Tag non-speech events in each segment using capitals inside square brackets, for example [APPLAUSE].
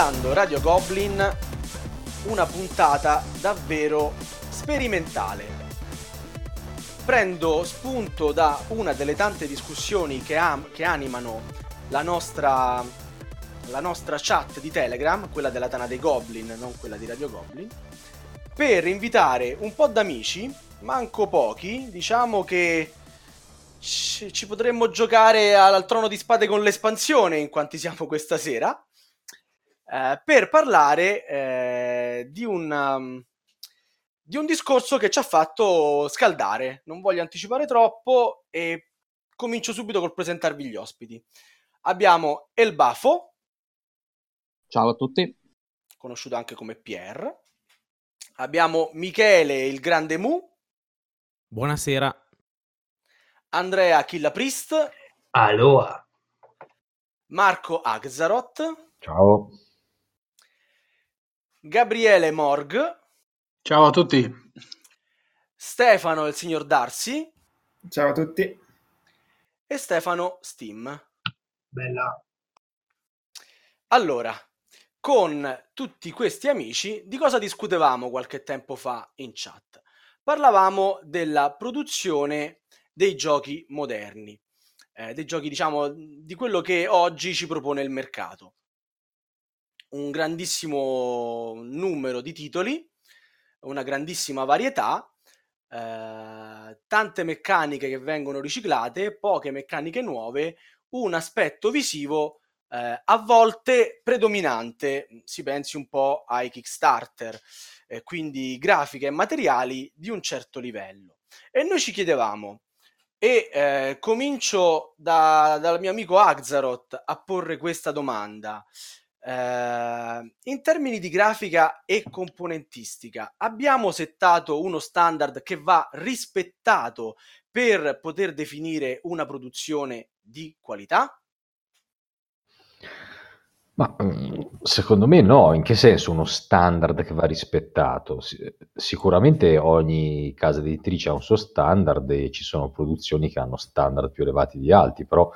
aspettando Radio Goblin una puntata davvero sperimentale. Prendo spunto da una delle tante discussioni che, am- che animano la nostra, la nostra chat di Telegram, quella della Tana dei Goblin, non quella di Radio Goblin, per invitare un po' d'amici, manco pochi, diciamo che ci potremmo giocare al trono di spade con l'espansione in quanti siamo questa sera. Eh, per parlare eh, di, un, um, di un discorso che ci ha fatto scaldare. Non voglio anticipare troppo e comincio subito col presentarvi gli ospiti. Abbiamo El Bafo. Ciao a tutti. Conosciuto anche come Pierre. Abbiamo Michele il Grande Mu. Buonasera. Andrea Killa Priest. Aloha. Marco Axaroth. Ciao. Gabriele Morg. Ciao a tutti. Stefano il signor Darsi. Ciao a tutti. E Stefano Steam. Bella. Allora, con tutti questi amici, di cosa discutevamo qualche tempo fa in chat? Parlavamo della produzione dei giochi moderni, eh, dei giochi, diciamo, di quello che oggi ci propone il mercato un grandissimo numero di titoli, una grandissima varietà, eh, tante meccaniche che vengono riciclate, poche meccaniche nuove, un aspetto visivo eh, a volte predominante, si pensi un po' ai Kickstarter, eh, quindi grafiche e materiali di un certo livello. E noi ci chiedevamo, e eh, comincio da, dal mio amico Axaroth a porre questa domanda. Uh, in termini di grafica e componentistica, abbiamo settato uno standard che va rispettato per poter definire una produzione di qualità? Ma mm, secondo me no, in che senso uno standard che va rispettato? Sicuramente ogni casa editrice ha un suo standard e ci sono produzioni che hanno standard più elevati di altri, però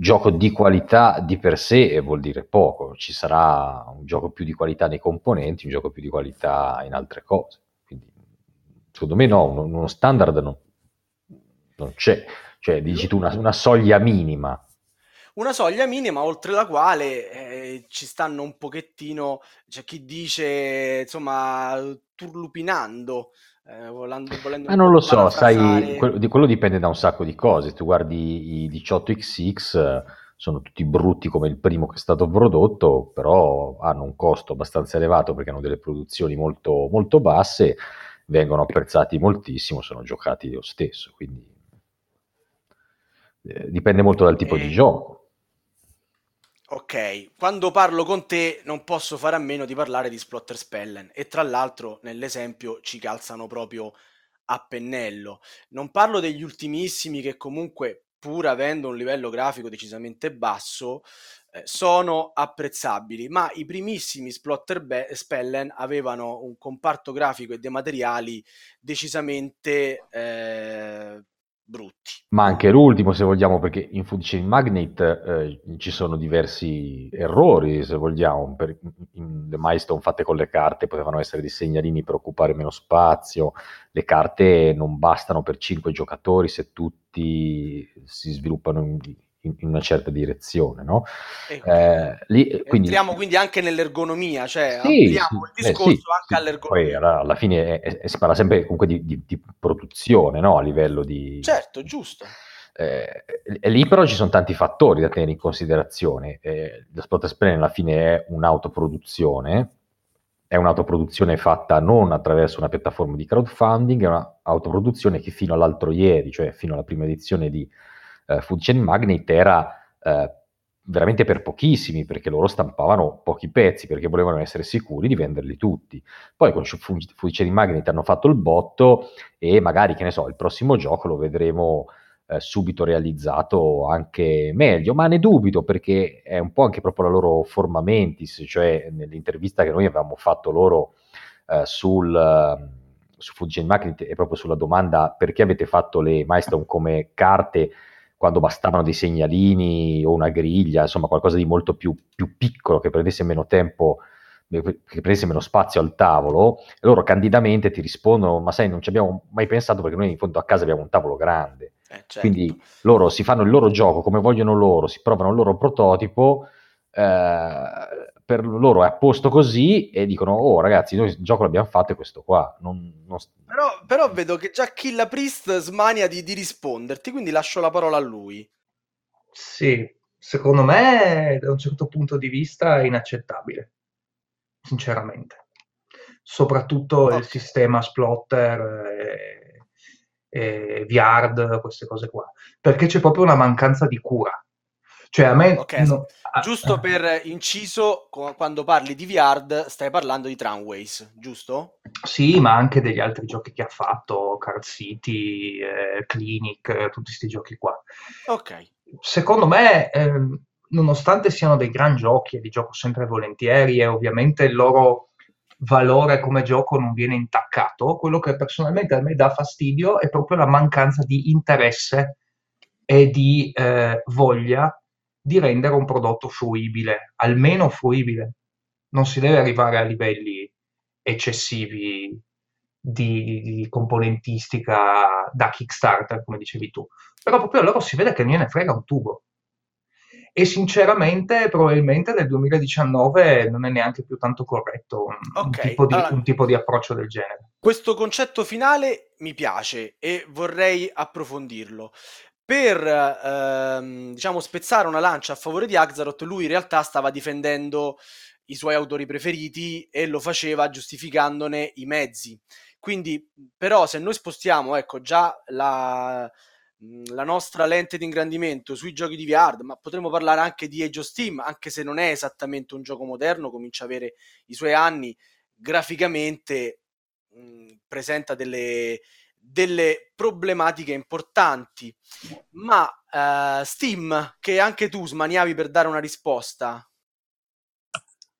gioco di qualità di per sé vuol dire poco, ci sarà un gioco più di qualità nei componenti, un gioco più di qualità in altre cose. Quindi, secondo me no, uno, uno standard non, non, c'è, cioè dici tu una, una, soglia minima. Una soglia minima oltre la quale eh, ci stanno un pochettino, c'è chi dice, insomma, turlupinando eh, volando, volendo Ma non lo so, sai, quello, di quello dipende da un sacco di cose. Tu guardi i 18XX, sono tutti brutti come il primo che è stato prodotto, però hanno un costo abbastanza elevato perché hanno delle produzioni molto, molto basse, vengono apprezzati moltissimo, sono giocati lo stesso, quindi eh, dipende molto dal tipo e... di gioco. Ok, quando parlo con te non posso fare a meno di parlare di Splotter Spellen e tra l'altro nell'esempio ci calzano proprio a pennello. Non parlo degli ultimissimi che comunque pur avendo un livello grafico decisamente basso eh, sono apprezzabili, ma i primissimi Splotter Spellen avevano un comparto grafico e dei materiali decisamente eh, brutti. Ma anche l'ultimo, se vogliamo, perché in Food Chain Magnet eh, ci sono diversi errori, se vogliamo. Per, in, le milestone fatte con le carte potevano essere dei segnalini per occupare meno spazio. Le carte non bastano per 5 giocatori se tutti si sviluppano in, in, in una certa direzione, no? Eh, lì, quindi, entriamo quindi anche nell'ergonomia, cioè sì, ampliamo sì, il discorso eh, sì, anche all'ergonomia. Poi alla, alla fine è, è, si parla sempre comunque di, di, di produzione, no? A livello di... Certo, giusto. Eh, e lì però ci sono tanti fattori da tenere in considerazione. Eh, lo Spot Explain alla fine è un'autoproduzione, è un'autoproduzione fatta non attraverso una piattaforma di crowdfunding, è un'autoproduzione che fino all'altro ieri, cioè fino alla prima edizione di eh, Food Chain Magnet era eh, veramente per pochissimi, perché loro stampavano pochi pezzi, perché volevano essere sicuri di venderli tutti. Poi con Food Chain Magnet hanno fatto il botto e magari, che ne so, il prossimo gioco lo vedremo eh, subito realizzato anche meglio, ma ne dubito perché è un po' anche proprio la loro forma mentis, cioè nell'intervista che noi avevamo fatto loro eh, sul... su Chain Magnet e proprio sulla domanda perché avete fatto le milestone come carte quando bastavano dei segnalini o una griglia, insomma qualcosa di molto più, più piccolo che prendesse meno tempo che prendesse meno spazio al tavolo, e loro candidamente ti rispondono: Ma sai, non ci abbiamo mai pensato perché noi in fondo a casa abbiamo un tavolo grande. Eh, certo. Quindi loro si fanno il loro gioco come vogliono loro, si provano il loro prototipo. Eh, per loro è a posto così e dicono: Oh, ragazzi, noi il gioco l'abbiamo fatto e questo qua. Non, non... Però, però, vedo che già Killa Priest smania di, di risponderti, quindi lascio la parola a lui. Sì, secondo me, da un certo punto di vista, è inaccettabile sinceramente. Soprattutto okay. il sistema Splotter e, e Viard, queste cose qua, perché c'è proprio una mancanza di cura. Cioè a me... Okay. No, giusto ah, per inciso, quando parli di Viard stai parlando di Tramways, giusto? Sì, ma anche degli altri giochi che ha fatto, Card City, eh, Clinic, tutti questi giochi qua. Ok. Secondo me... Eh, nonostante siano dei gran giochi e li gioco sempre volentieri e ovviamente il loro valore come gioco non viene intaccato, quello che personalmente a me dà fastidio è proprio la mancanza di interesse e di eh, voglia di rendere un prodotto fruibile, almeno fruibile. Non si deve arrivare a livelli eccessivi di, di, componentistica da Kickstarter, come dicevi tu. Però proprio a loro si vede che non gliene frega un tubo e sinceramente probabilmente nel 2019 non è neanche più tanto corretto un, okay, un, tipo, di, allora, un tipo di approccio del genere. Questo concetto finale mi piace e vorrei approfondirlo per ehm, diciamo spezzare una lancia a favore di Axaroth, lui in realtà stava difendendo i suoi autori preferiti e lo faceva giustificandone i mezzi. Quindi, però, se noi spostiamo, ecco, già la, la nostra lente di ingrandimento sui giochi di VR, ma potremmo parlare anche di Age of Steam, anche se non è esattamente un gioco moderno, comincia a avere i suoi anni, graficamente mh, presenta delle, delle, problematiche importanti. Ma uh, Steam, che anche tu smaniavi per dare una risposta.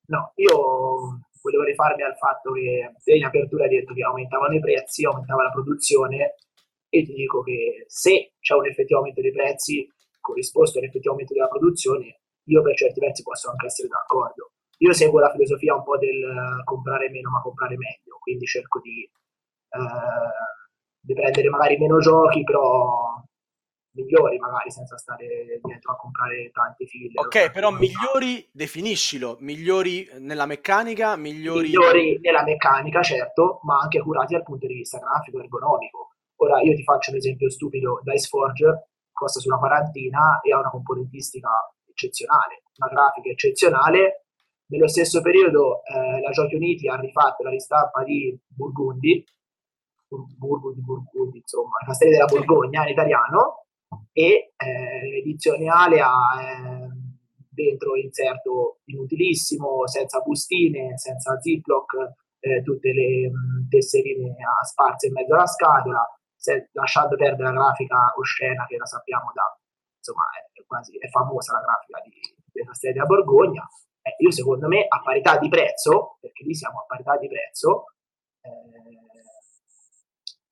No, io volevo rifarmi al fatto che in apertura hai detto che aumentavano i prezzi, aumentava la produzione e ti dico che se c'è un effettivo aumento dei prezzi corrisposto a un effettivo aumento della produzione, io per certi versi posso anche essere d'accordo. Io seguo la filosofia un po' del comprare meno ma comprare meglio, quindi cerco di, eh, di prendere magari meno giochi, però migliori magari senza stare dietro a comprare tanti filler. Ok, però migliori, definiscilo, migliori nella meccanica, migliori... Migliori nella meccanica, certo, ma anche curati dal punto di vista grafico, ergonomico. Ora io ti faccio un esempio stupido, Dice Forge costa sulla quarantina e ha una componentistica eccezionale, una grafica eccezionale. Nello stesso periodo eh, la Giochi Uniti ha rifatto la ristampa di Burgundi, Burgundi, Burgundi, insomma, i castelli della Borgogna in italiano, e eh, l'edizione Ale ha eh, dentro inserto inutilissimo, senza bustine, senza ziploc, eh, tutte le mh, tesserine sparse in mezzo alla scatola, se, lasciando perdere la grafica oscena che la sappiamo da, insomma, è, quasi, è famosa la grafica di, dei Castelli della Borgogna, eh, io secondo me a parità di prezzo, perché lì siamo a parità di prezzo, eh,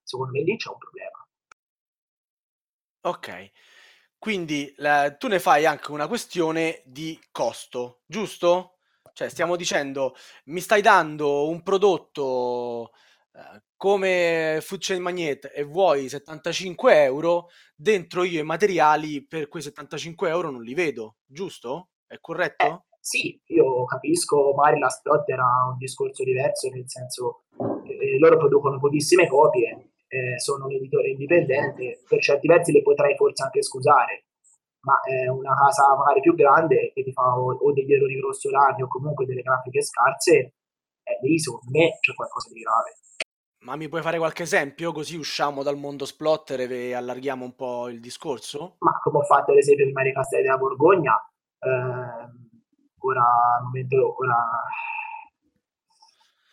secondo me lì c'è un problema. Ok, quindi la, tu ne fai anche una questione di costo, giusto? Cioè stiamo dicendo, mi stai dando un prodotto eh, come Food Chain Magnet e vuoi 75 euro, dentro io i materiali per quei 75 euro non li vedo, giusto? È corretto? Eh, sì, io capisco, magari la Splot era un discorso diverso, nel senso eh, loro producono pochissime copie, eh, sono un editore indipendente, per certi versi le potrei forse anche scusare, ma è una casa magari più grande che ti fa o, o degli errori grossolani o comunque delle grafiche scarse, eh, lì secondo me c'è qualcosa di grave. Ma mi puoi fare qualche esempio così usciamo dal mondo splotter e allarghiamo un po' il discorso? Ma come ho fatto l'esempio di Maria Castelli della Borgogna, eh, ora, momento, ora...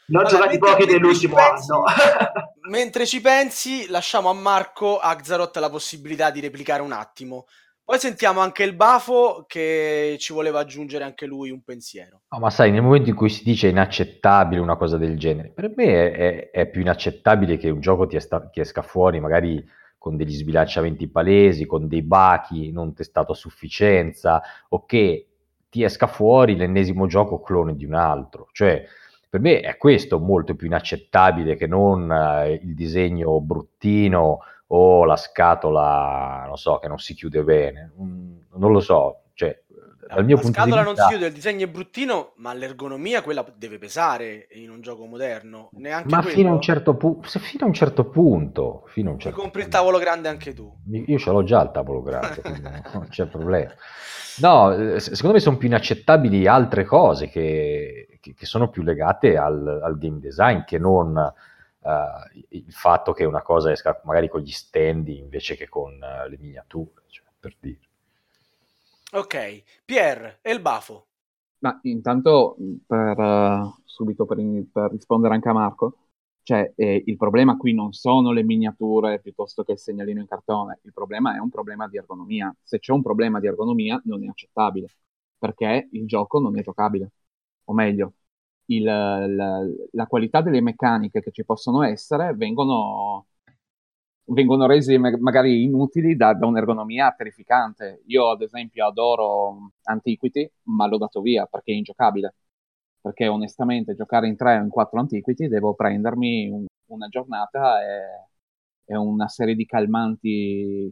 Ne ho allora, giocati pochi dell'ultimo anno. [LAUGHS] mentre ci pensi, lasciamo a Marco Axaroth la possibilità di replicare un attimo. Poi sentiamo anche il Bafo che ci voleva aggiungere anche lui un pensiero. No, ma sai, nel momento in cui si dice inaccettabile una cosa del genere, per me è, è, è più inaccettabile che un gioco ti, esta- ti esca fuori magari con degli sbilanciamenti palesi, con dei bachi non testato a sufficienza, o che ti esca fuori l'ennesimo gioco clone di un altro. Cioè, per me è questo molto più inaccettabile che non eh, il disegno bruttino o la scatola, non so, che non si chiude bene. Mm, non lo so, cioè, dal mio la punto scatola di vista... non si chiude, il disegno è bruttino, ma l'ergonomia quella deve pesare in un gioco moderno. Neanche Ma quello. fino a un certo punto, fino a un certo punto, fino a un Ti certo compri il tavolo grande anche tu. Io ce l'ho già il tavolo grande, non c'è [LAUGHS] problema. No, eh, se- secondo me sono più inaccettabili altre cose che, che- che sono più legate al, al game design che non eh, il fatto che una cosa esca magari con gli stendi invece che con eh, le miniature, cioè, per dire. Ok, Pier e il bafo. Ma intanto, per, eh, subito per, in- per rispondere anche a Marco, cioè, eh, il problema qui non sono le miniature piuttosto che il segnalino in cartone, il problema è un problema di ergonomia. Se c'è un problema di ergonomia non è accettabile, perché il gioco non è giocabile. O meglio, il- la, la qualità delle meccaniche che ci possono essere vengono, vengono resi ma- magari inutili da, da un'ergonomia terrificante. Io, ad esempio, adoro Antiquity, ma l'ho dato via perché è ingiocabile. Perché onestamente giocare in 3 o in 4 Antiquity devo prendermi un- una giornata e, e una serie di calmanti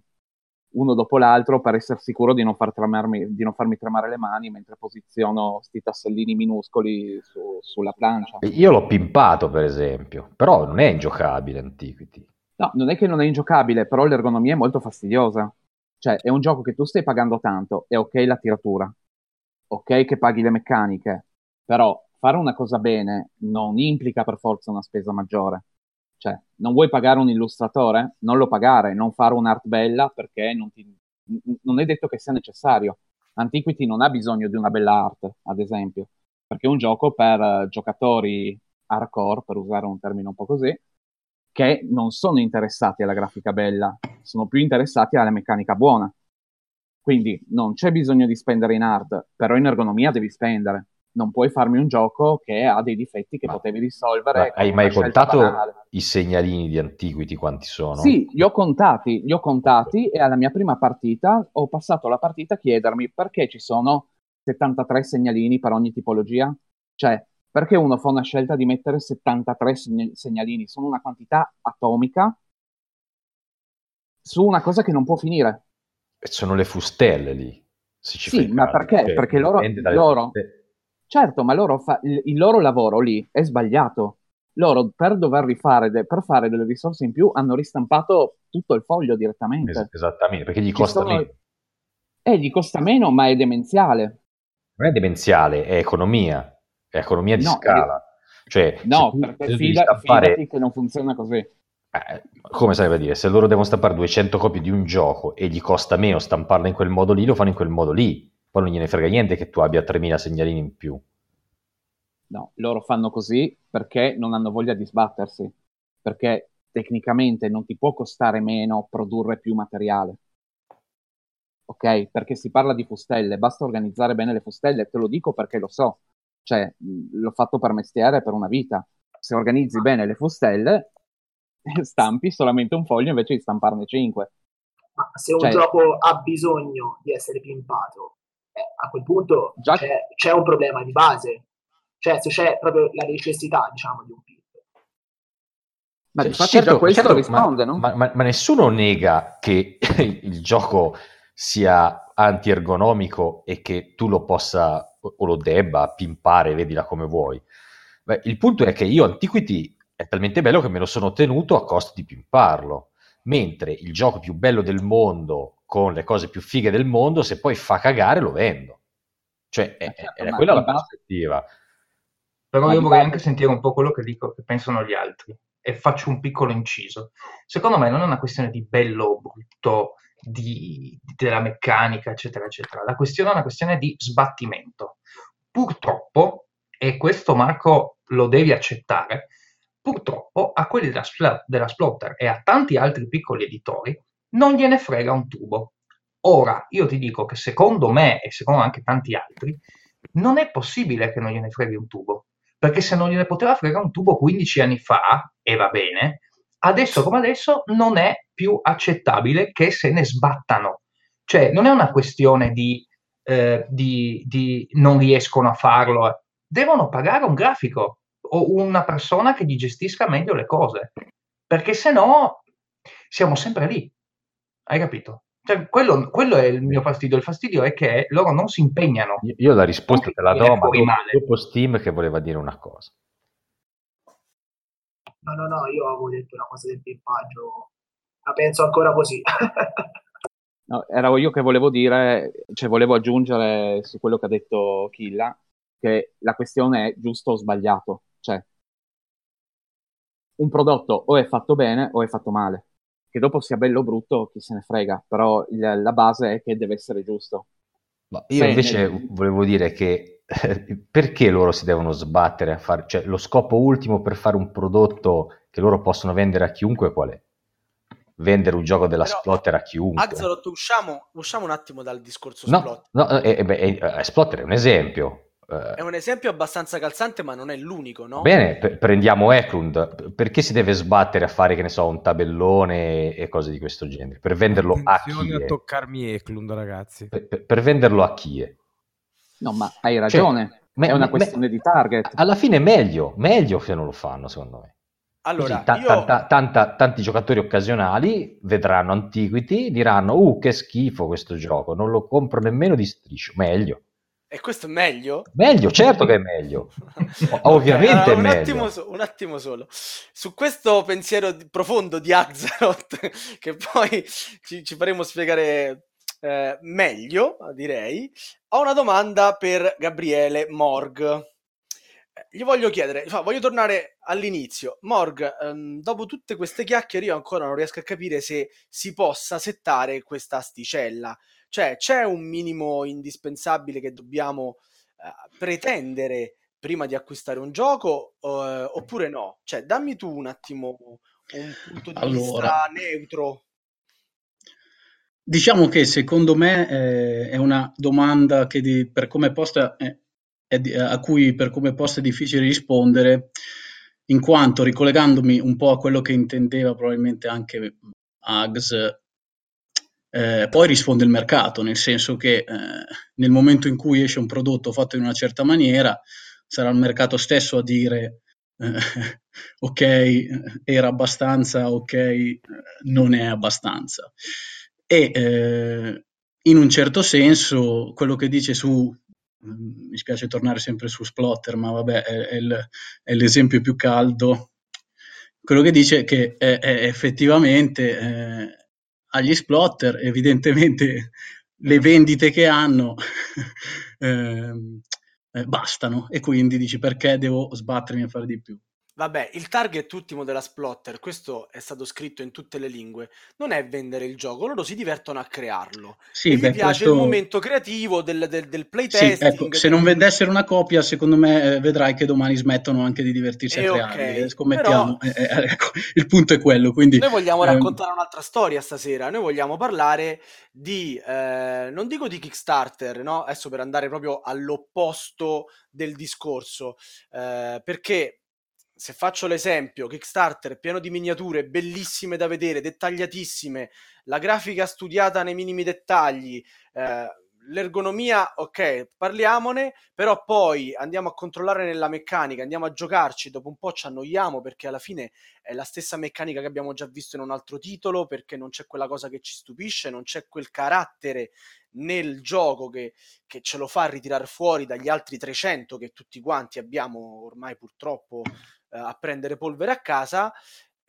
uno dopo l'altro per essere sicuro di non, far tremarmi- di non farmi tremare le mani mentre posiziono sti tassellini minuscoli su- sulla plancia. Io l'ho pimpato, per esempio, però non è ingiocabile Antiquity. No, non è che non è ingiocabile, però l'ergonomia è molto fastidiosa. Cioè, è un gioco che tu stai pagando tanto, è ok la tiratura, ok che paghi le meccaniche, però fare una cosa bene non implica per forza una spesa maggiore. Cioè, non vuoi pagare un illustratore? Non lo pagare, non fare un'art bella perché non, ti- non è detto che sia necessario. Antiquity non ha bisogno di una bella art, ad esempio, perché è un gioco per eh, giocatori hardcore, per usare un termine un po' così, che non sono interessati alla grafica bella, sono più interessati alla meccanica buona. Quindi non c'è bisogno di spendere in art, però in ergonomia devi spendere. Non puoi farmi un gioco che ha dei difetti che Ma- potevi risolvere. Ma hai mai contato banale. i segnalini di Antiquity quanti sono? Sì, li ho contati, li ho contati e alla mia prima partita ho passato la partita a chiedermi perché ci sono 73 segnalini per ogni tipologia. Cioè, perché uno fa una scelta di mettere 73 segna- segnalini? Sono una quantità atomica su una cosa che non può finire. Sono le fustelle lì. Se ci Sì, ma caso. perché? Cioè, Perché loro- loro- Certo, ma loro fa- il, loro lavoro lì è sbagliato. Loro per dover rifare, de- per fare delle risorse in più, hanno ristampato tutto il foglio direttamente. Es- esattamente, perché gli Ci costa sono- meno. Eh, gli costa meno, ma è demenziale. Non è demenziale, è economia, è economia di No, scala. Cioè, se No, perché fida- stampare- fidati che non funziona così. eh, come sarebbe a dire, se loro devono stampare 200 copie di un gioco e gli costa meno stamparla in quel modo lì, lo fanno in quel modo lì. Poi non gliene frega niente che tu abbia 3000 segnalini in più. No, loro fanno così perché non hanno voglia di sbattersi. Perché tecnicamente non ti può costare meno produrre più materiale. Ok? Perché si parla di fustelle, basta organizzare bene le fustelle, te lo dico perché lo so. Cioè, l'ho fatto per mestiere per una vita. Se organizzi bene le fustelle, [LAUGHS] stampi solamente un foglio invece di stamparne cinque. Ma se un Cioè- gioco ha bisogno di essere pimpato, a quel punto Già- c'è, c'è un problema di base. Cioè, se c'è proprio la necessità, diciamo, di un pimp. Ma Cioè, infatti certo- questo certo, risponde, ma, no? ma- ma- ma nessuno nega che [LAUGHS] il gioco sia anti-ergonomico e che tu lo possa o o lo debba pimpare, vedila come vuoi. Beh, il punto è che io Antiquity è talmente bello che me lo sono tenuto a costo di pimparlo, mentre il gioco più bello del mondo, con le cose più fighe del mondo, se poi fa cagare lo vendo. Cioè, è, certo, è quella la prospettiva. Però Ma io vorrei anche sentire un po' quello che dico, che pensano gli altri. E faccio un piccolo inciso. Secondo me non è una questione di bello o brutto, di, della meccanica, eccetera, eccetera. La questione è una questione di sbattimento. Purtroppo, e questo Marco lo devi accettare, purtroppo a quelli della, della Splotter e a tanti altri piccoli editori non gliene frega un tubo. Ora, io ti dico che secondo me e secondo anche tanti altri, non è possibile che non gliene freghi un tubo, perché se non gliene poteva fregare un tubo 15 anni fa, e va bene, adesso come adesso non è più accettabile che se ne sbattano. Cioè, non è una questione di, eh, di, di non riescono a farlo, eh. devono pagare un grafico o una persona che gli gestisca meglio le cose, perché se no siamo sempre lì. Hai capito? Cioè, quello, quello, è il mio fastidio. Il fastidio è che loro non si impegnano. Io la risposta te la do, ma dopo, Steam che voleva dire una cosa. No, no, no, io avevo detto una cosa del pimpaggio, la penso ancora così. [LAUGHS] no, era io che volevo dire, cioè volevo aggiungere su quello che ha detto Killa, che la questione è giusto o sbagliato. Cioè, un prodotto o è fatto bene o è fatto male che dopo sia bello o brutto, chi se ne frega, però il, la base è che deve essere giusto. Ma io Bene. invece volevo dire che [LAUGHS] perché loro si devono sbattere a fare, cioè lo scopo ultimo per fare un prodotto che loro possono vendere a chiunque qual è? Vendere un gioco della Però, Splotter a chiunque. Axelot, usciamo, usciamo un attimo dal discorso no, Splotter. No, eh, eh, eh, Splotter è un esempio. Eh, è un esempio abbastanza calzante, ma non è l'unico, no? Bene, p- prendiamo Eklund. Perché si deve sbattere a fare, che ne so, un tabellone e cose di questo genere? Per venderlo Attenzione a chi? a toccarmi Eklund, ragazzi. Per, per, venderlo a chi? No, ma hai ragione. Cioè, me, è una questione me, di target. Alla fine è meglio, meglio se non lo fanno, secondo me. Allora, Così, io... tanta, tanta, tanti giocatori occasionali vedranno Antiquity, diranno, uh, che schifo questo gioco, non lo compro nemmeno di striscio, meglio. E questo è meglio? Meglio, certo che è meglio. [LAUGHS] Ovviamente allora, un è meglio. Attimo, un attimo solo. Su questo pensiero profondo di Axelot, [LAUGHS] che poi ci, ci faremo spiegare eh, meglio, direi, ho una domanda per Gabriele Morg. Eh, gli voglio chiedere, voglio tornare all'inizio. Morg, ehm, dopo tutte queste chiacchiere io ancora non riesco a capire se si possa settare questa asticella. Cioè, c'è un minimo indispensabile che dobbiamo uh, pretendere prima di acquistare un gioco uh, oppure no? Cioè, dammi tu un attimo un punto di allora, vista neutro. Diciamo che secondo me eh, è una domanda che di, per come posta è, è di, a cui per come posta è difficile rispondere, in quanto ricollegandomi un po' a quello che intendeva probabilmente anche Ags eh, poi risponde il mercato, nel senso che eh, nel momento in cui esce un prodotto fatto in una certa maniera, sarà il mercato stesso a dire eh, [LAUGHS] ok, era abbastanza, ok, non è abbastanza. E eh, in un certo senso quello che dice su, mm, mi spiace tornare sempre su Splotter, ma vabbè, è, è, il, è l'esempio più caldo, quello che dice che è, effettivamente eh, agli splotter, evidentemente le vendite che hanno [LAUGHS] eh, eh, bastano e quindi dici perché devo sbattermi a fare di più. Vabbè, il target ultimo della Splotter, questo è stato scritto in tutte le lingue, non è vendere il gioco, loro si divertono a crearlo. Sì, e beh, piace questo... il momento creativo del, del, del playtesting. Sì, ecco, se non vendessero una copia, secondo me eh, vedrai che domani smettono anche di divertirsi e a crearli. Okay, eh, scommettiamo, però... eh, eh, ecco, il punto è quello. Quindi, noi vogliamo ehm... raccontare un'altra storia stasera, noi vogliamo parlare di, eh, non dico di Kickstarter, no? adesso per andare proprio all'opposto del discorso, eh, perché se faccio l'esempio, Kickstarter pieno di miniature bellissime da vedere, dettagliatissime, la grafica studiata nei minimi dettagli, eh, l'ergonomia, ok, parliamone, però poi andiamo a controllare nella meccanica, andiamo a giocarci, dopo un po' ci annoiamo perché alla fine è la stessa meccanica che abbiamo già visto in un altro titolo, perché non c'è quella cosa che ci stupisce, non c'è quel carattere nel gioco che, che ce lo fa ritirare fuori dagli altri 300 che tutti quanti abbiamo ormai purtroppo eh, a prendere polvere a casa,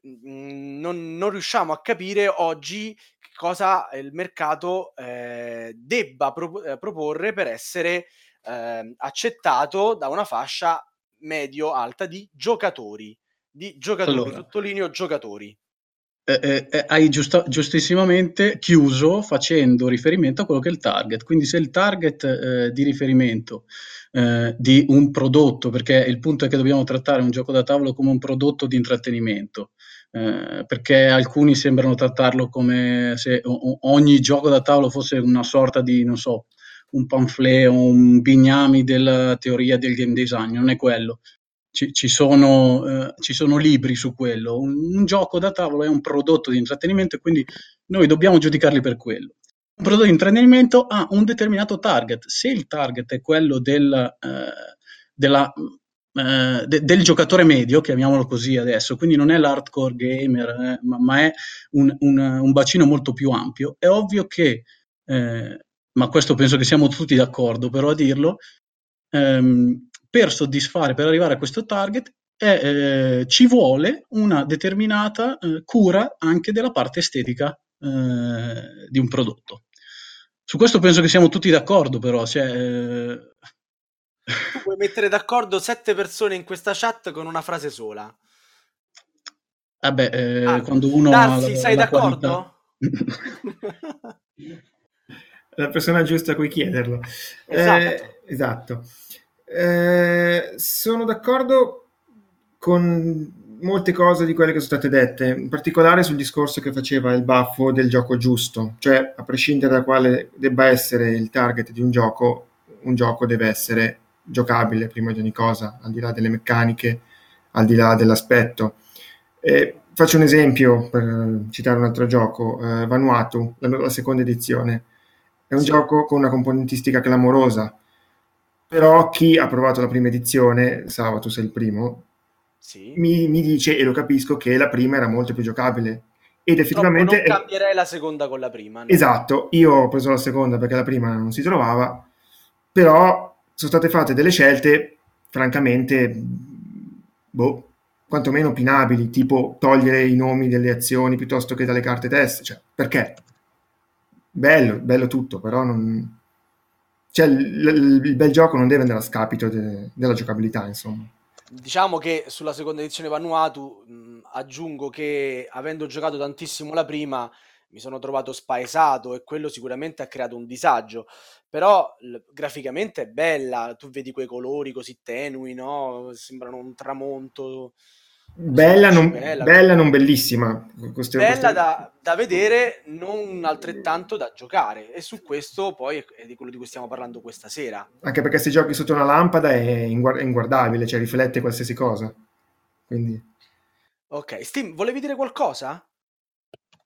mhmm, non, non, riusciamo a capire oggi cosa il mercato eh, debba pro- eh, proporre per essere eh, accettato da una fascia medio-alta di giocatori. Di giocatori, allora, sottolineo giocatori. Eh, eh, eh, hai giusto, giustissimamente chiuso facendo riferimento a quello che è il target. Quindi se il target eh, di riferimento eh, di un prodotto, perché il punto è che dobbiamo trattare un gioco da tavolo come un prodotto di intrattenimento, eh, perché alcuni sembrano trattarlo come se ogni gioco da tavolo fosse una sorta di, non so, un pamphlet o un bignami della teoria del game design, non è quello. Ci, ci, sono, eh, ci, sono, libri su quello. Un, un, gioco da tavolo è un prodotto di intrattenimento e quindi noi dobbiamo giudicarli per quello. Un prodotto di intrattenimento ha un determinato target. Se il target è quello del, eh, della, eh, de, del giocatore medio, chiamiamolo così adesso, quindi non è l'hardcore gamer, eh, ma, ma, è un, un, un, bacino molto più ampio, è ovvio che, eh, ma questo penso che siamo tutti d'accordo però a dirlo, ehm, per soddisfare, per arrivare a questo target, eh, ci vuole una determinata eh, cura anche della parte estetica eh, di un prodotto. Su questo penso che siamo tutti d'accordo, però. Cioè, eh... Tu puoi mettere d'accordo sette persone in questa chat con una frase sola. Vabbè, eh, ah, quando uno. Darsi, sei la d'accordo? [LAUGHS] la persona giusta a cui chiederlo. Esatto. Eh, esatto. Eh, sono d'accordo con molte cose di quelle che sono state dette, in particolare sul discorso che faceva il baffo del gioco giusto, cioè a prescindere da quale debba essere il target di un gioco, un gioco deve essere giocabile prima di ogni cosa, al di là delle meccaniche, al di là dell'aspetto. Eh, faccio un esempio per citare un altro gioco, eh, Vanuatu, la, la, seconda edizione. È un sì. gioco con una componentistica clamorosa, però chi ha provato la prima edizione, Salva, tu sei il primo, sì. mi, mi, dice, e lo capisco, che la prima era molto più giocabile. Ed effettivamente... Troppo non cambierei la seconda con la prima. No? Esatto, io ho preso la seconda perché la prima non si trovava, però sono state fatte delle scelte, francamente, boh, quantomeno opinabili, tipo togliere i nomi delle azioni piuttosto che dalle carte test. Cioè, perché? Bello, bello tutto, però non cioè, il, il, bel gioco non deve andare a scapito de, della giocabilità, insomma. Diciamo che sulla seconda edizione Vanuatu mh, aggiungo che avendo giocato tantissimo la prima mi sono trovato spaesato e quello sicuramente ha creato un disagio. Però l- graficamente è bella, tu vedi quei colori così tenui, no? Sembrano un tramonto Bella non, bella, bella, non bellissima. Queste, bella queste... Da, da, vedere, non altrettanto da giocare. E su questo poi è di quello di cui stiamo parlando questa sera. Anche perché se giochi sotto una lampada è, inguard- è inguardabile, cioè riflette qualsiasi cosa. Quindi... Ok, Steam, volevi dire qualcosa?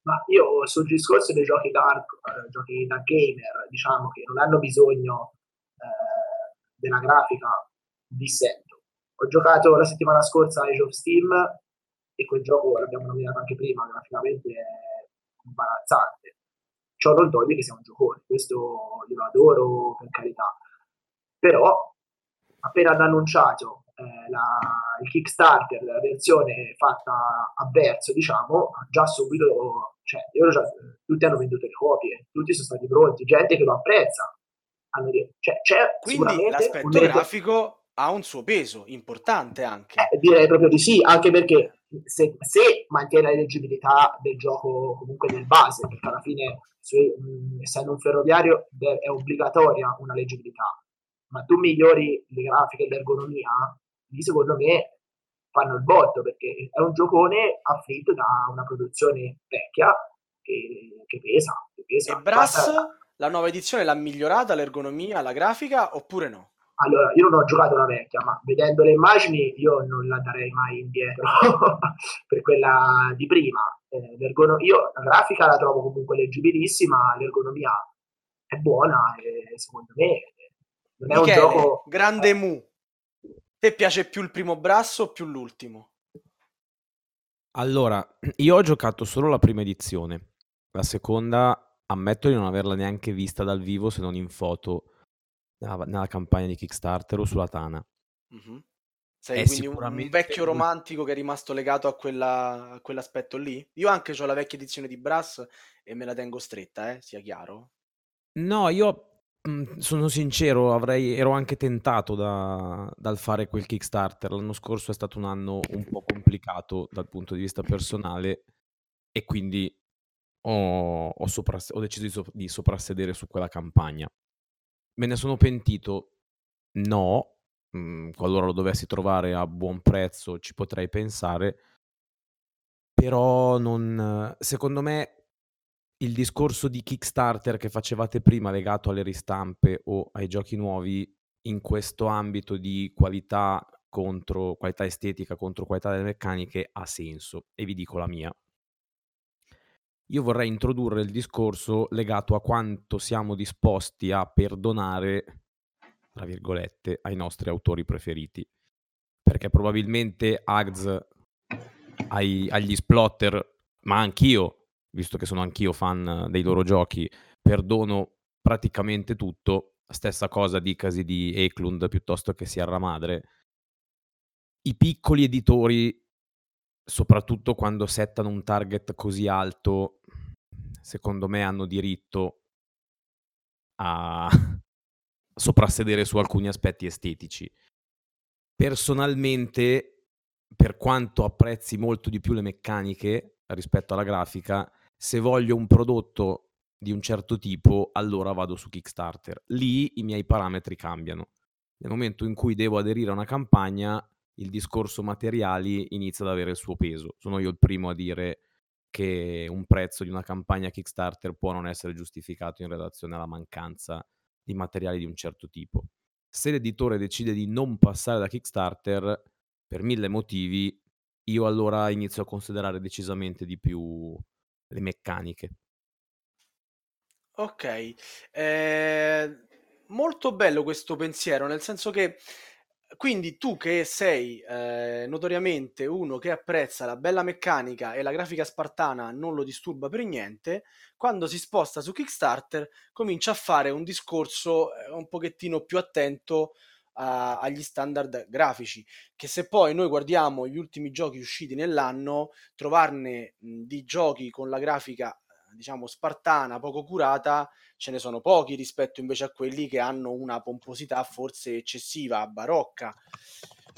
Ma io sul discorso dei giochi da, eh, giochi da gamer, diciamo che non hanno bisogno eh, della grafica di sé ho giocato la settimana scorsa Age of Steam e quel gioco l'abbiamo nominato anche prima, graficamente è imbarazzante. Ciò non toglie che sia un giocone, questo io lo adoro per carità. Però appena hanno annunciato eh, la, il Kickstarter, la versione fatta a verso, diciamo, già subito, cioè, già, tutti hanno venduto le copie, tutti sono stati pronti, gente che lo apprezza. Hanno detto, cioè, c'è Quindi l'aspetto grafico ha un suo peso importante anche. Eh, direi proprio di sì, anche perché se, se, mantiene la leggibilità del gioco comunque nel base, perché alla fine su, mh, essendo un ferroviario è obbligatoria una leggibilità, ma tu migliori le grafiche e l'ergonomia, lì secondo me fanno il botto, perché è un giocone afflitto da una produzione vecchia che, che pesa, che pesa. E Brass, la nuova edizione l'ha migliorata l'ergonomia, la grafica oppure no? Allora, io non ho giocato la vecchia, ma vedendo le immagini io non la darei mai indietro [LAUGHS] per quella di prima. Eh, io la grafica la trovo comunque leggibilissima, l'ergonomia è buona e secondo me non è Michele, un gioco... Grande Mu, te piace più il primo brasso o più l'ultimo? Allora, [CLEARS THROAT] io ho giocato solo la prima edizione. La seconda ammetto di non averla neanche vista dal vivo se non in foto nella, nella campagna di Kickstarter o sulla Tana. Mm-hmm. Sei è quindi sicuramente... un vecchio romantico che è rimasto legato a, quella, a quell'aspetto lì? Io anche ho la vecchia edizione di Brass e me la tengo stretta, eh, sia chiaro. No, io mh, sono sincero, avrei, ero anche tentato da, dal fare quel Kickstarter. L'anno scorso è stato un anno un po' complicato dal punto di vista personale e quindi ho, ho, sopras- ho deciso di, so- di soprassedere su quella campagna. Me ne sono pentito? No. Mhmm, qualora lo dovessi trovare a buon prezzo ci potrei pensare. Però non secondo me il discorso di Kickstarter che facevate prima legato alle ristampe o ai giochi nuovi, in questo ambito di qualità contro qualità estetica contro qualità delle meccaniche ha senso e vi dico la mia. Io vorrei introdurre il discorso legato a quanto siamo disposti a perdonare, tra virgolette, ai nostri autori preferiti. Perché probabilmente Ags ai, agli splotter, ma anch'io, visto che sono anch'io fan dei loro giochi, perdono praticamente tutto. Stessa cosa dicasi di Eklund piuttosto che Sierra Madre. I piccoli editori, soprattutto quando settano un target così alto, secondo me hanno diritto a [LAUGHS] soprassedere su alcuni aspetti estetici. Personalmente, per quanto apprezzi molto di più le meccaniche rispetto alla grafica, se voglio un prodotto di un certo tipo, allora vado su Kickstarter. Lì i miei parametri cambiano. Nel momento in cui devo aderire a una campagna, il discorso materiali inizia ad avere il suo peso. Sono io il primo a dire che un prezzo di una campagna Kickstarter può non essere giustificato in relazione alla mancanza di materiali di un certo tipo. Se l'editore decide di non passare da Kickstarter per mille motivi, io allora inizio a considerare decisamente di più le meccaniche. Ok, eh, molto bello questo pensiero, nel senso che quindi tu che sei eh, notoriamente uno che apprezza la bella meccanica e la grafica spartana non lo disturba per niente, quando si sposta su Kickstarter comincia a fare un discorso eh, un pochettino più attento a, agli standard grafici, che se poi noi guardiamo gli ultimi giochi usciti nell'anno, trovarne mh, di giochi con la grafica diciamo spartana, poco curata, ce ne sono pochi rispetto invece a quelli che hanno una pomposità forse eccessiva, barocca.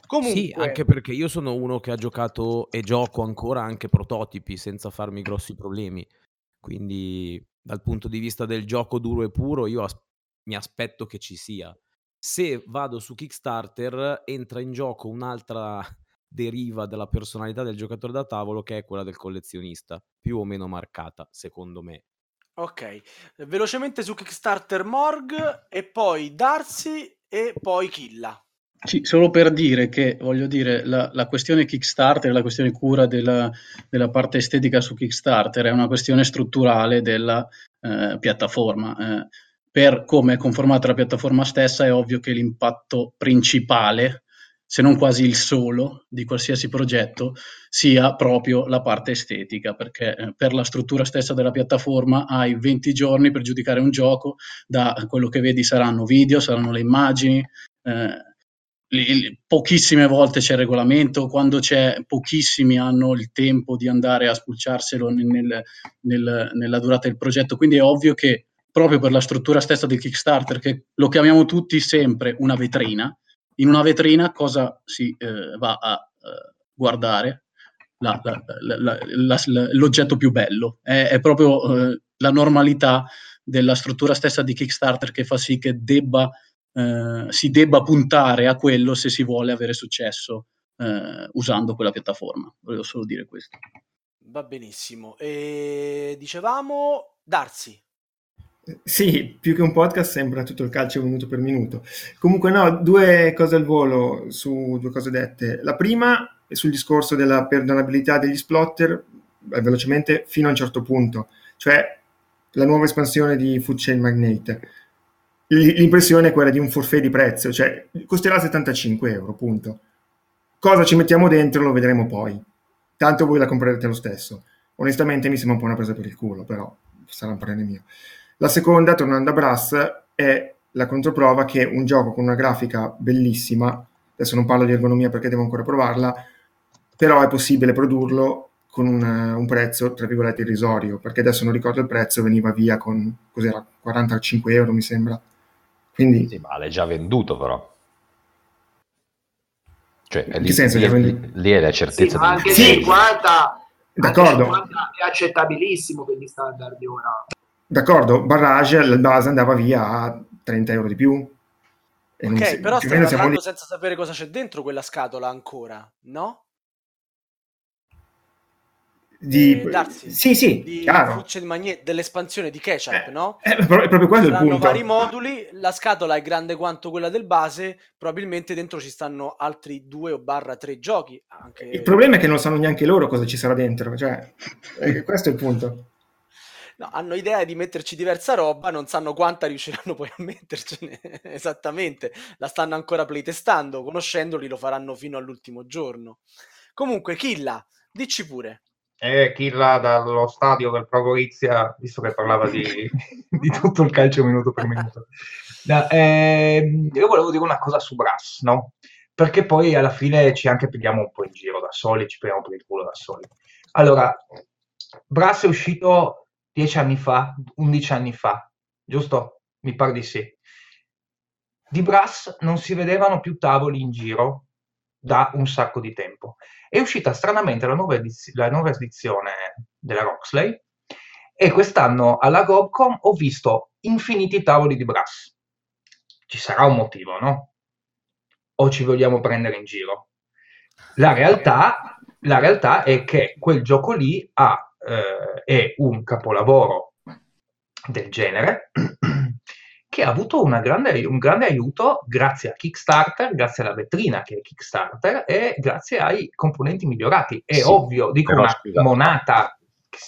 Comunque... Sì, anche perché io sono uno che ha giocato e gioco ancora anche prototipi senza farmi grossi problemi. Quindi dal punto di vista del gioco duro e puro io as- mi aspetto che ci sia. Se vado su Kickstarter entra in gioco un'altra deriva dalla personalità del giocatore da tavolo che è quella del collezionista, più o meno marcata, secondo me. Ok, velocemente su Kickstarter Morg e poi Darcy e poi Killa. Sì, solo per dire che, voglio dire, la, la questione Kickstarter, la questione cura della, della, parte estetica su Kickstarter è una questione strutturale della eh, piattaforma. Eh, per come è conformata la piattaforma stessa è ovvio che l'impatto principale se non quasi il solo di qualsiasi progetto, sia proprio la parte estetica, perché eh, per la struttura stessa della piattaforma hai 20 giorni per giudicare un gioco, da quello che vedi saranno video, saranno le immagini, eh, pochissime volte c'è il regolamento, quando c'è pochissimi hanno il tempo di andare a spulciarselo nel, nel, nella durata del progetto, quindi è ovvio che proprio per la struttura stessa del Kickstarter, che lo chiamiamo tutti sempre una vetrina, in una vetrina cosa si eh, va a eh, guardare? La, la, la, l'oggetto più bello. È, è proprio eh, la normalità della struttura stessa di Kickstarter che fa sì che debba, eh, si debba puntare a quello se si vuole avere successo eh, usando quella piattaforma. Volevo solo dire questo. Va benissimo. E dicevamo Darsi. Sì, più che un podcast sembra tutto il calcio minuto per minuto. Comunque no, due cose al volo su due cose dette. La prima è sul discorso della perdonabilità degli splotter, eh, velocemente, fino a un certo punto. Cioè, la nuova espansione di Food Chain Magnate. L'impressione è quella di un forfait di prezzo, cioè costerà 75 euro, punto. Cosa ci mettiamo dentro lo vedremo poi. Tanto voi la comprerete lo stesso. Onestamente mi sembra un po' una presa per il culo, però sarà un parere mio. La seconda, tornando a Brass, è la controprova che un gioco con una grafica bellissima, adesso non parlo di ergonomia perché devo ancora provarla, però è possibile produrlo con un, un prezzo, tra virgolette, irrisorio, perché adesso non ricordo il prezzo, veniva via con, cos'era, 45 euro mi sembra. Quindi... Sì, ma l'hai già venduto però. Cioè, in lì, senso, lì, lì, è la certezza sì, di... Anche sì. 50, D'accordo. Anche 50 è accettabilissimo per gli standard di ora. D'accordo, Barrage il base andava via a 30 euro di più. E ok, si, però stai parlando lì... senza sapere cosa c'è dentro quella scatola ancora, no? di... Eh, Darsi, sì, sì, di chiaro. Di Magne- dell'espansione di Ketchup, Eh, no? eh, è proprio quello il punto. vari moduli, la scatola è grande quanto quella del base, probabilmente dentro ci stanno altri due o barra tre giochi. Anche... Il problema è che non sanno neanche loro cosa ci sarà dentro, cioè, questo è il punto. No, hanno idea di metterci diversa roba, non sanno quanta riusciranno poi a mettercene [LAUGHS] esattamente. La stanno ancora playtestando, conoscendoli lo faranno fino all'ultimo giorno. Comunque, Killa, dici pure. E Killa dallo stadio del Pro Gorizia, visto che parlava di, di tutto il calcio minuto per minuto. No, ehm, io volevo dire una cosa su Brass, no? Perché poi alla fine ci anche pigliamo un po' in giro da soli, ci prendiamo per il culo da soli. Allora, Brass è uscito 10 anni fa, 11 anni fa, giusto? Mi pare di sì. Di Brass non si vedevano più tavoli in giro da un sacco di tempo. È uscita stranamente la nuova, ediz- la nuova edizione della Roxley e quest'anno alla Gobcom ho visto infiniti tavoli di Brass. Ci sarà un motivo, no? O ci vogliamo prendere in giro? La realtà, la realtà è che quel gioco lì ha, eh, è un capolavoro del genere [CLEARS THROAT] che ha avuto una grande- un grande aiuto grazie a Kickstarter, grazie alla vetrina che è Kickstarter e grazie ai componenti migliorati. È Sì, ovvio, dico una scusa. monata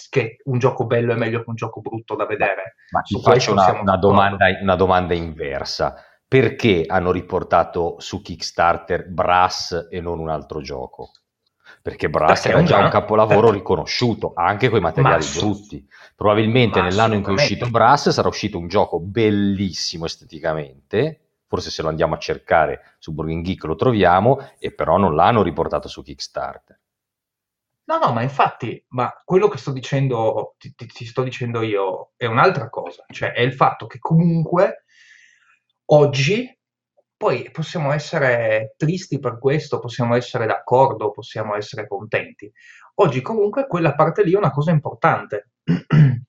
che un gioco bello è meglio che un gioco brutto da vedere. Ma Su faccio una, una domanda, una domanda inversa. Perché hanno riportato su Kickstarter Brass e non un altro gioco? Perché Brass è già un capolavoro perché- riconosciuto, anche con i materiali Ma assu- brutti. Probabilmente ma nell'anno in cui è uscito Brass sarà uscito un gioco bellissimo esteticamente, forse se lo andiamo a cercare su Burning Geek lo troviamo, e però non l'hanno riportato su Kickstarter. No, no, ma infatti, ma quello che sto dicendo, ti, ti- ti sto dicendo io è un'altra cosa, cioè è il fatto che comunque oggi poi possiamo essere tristi per questo, possiamo essere d'accordo, possiamo essere contenti. Oggi comunque quella parte lì è una cosa importante. [CLEARS THROAT]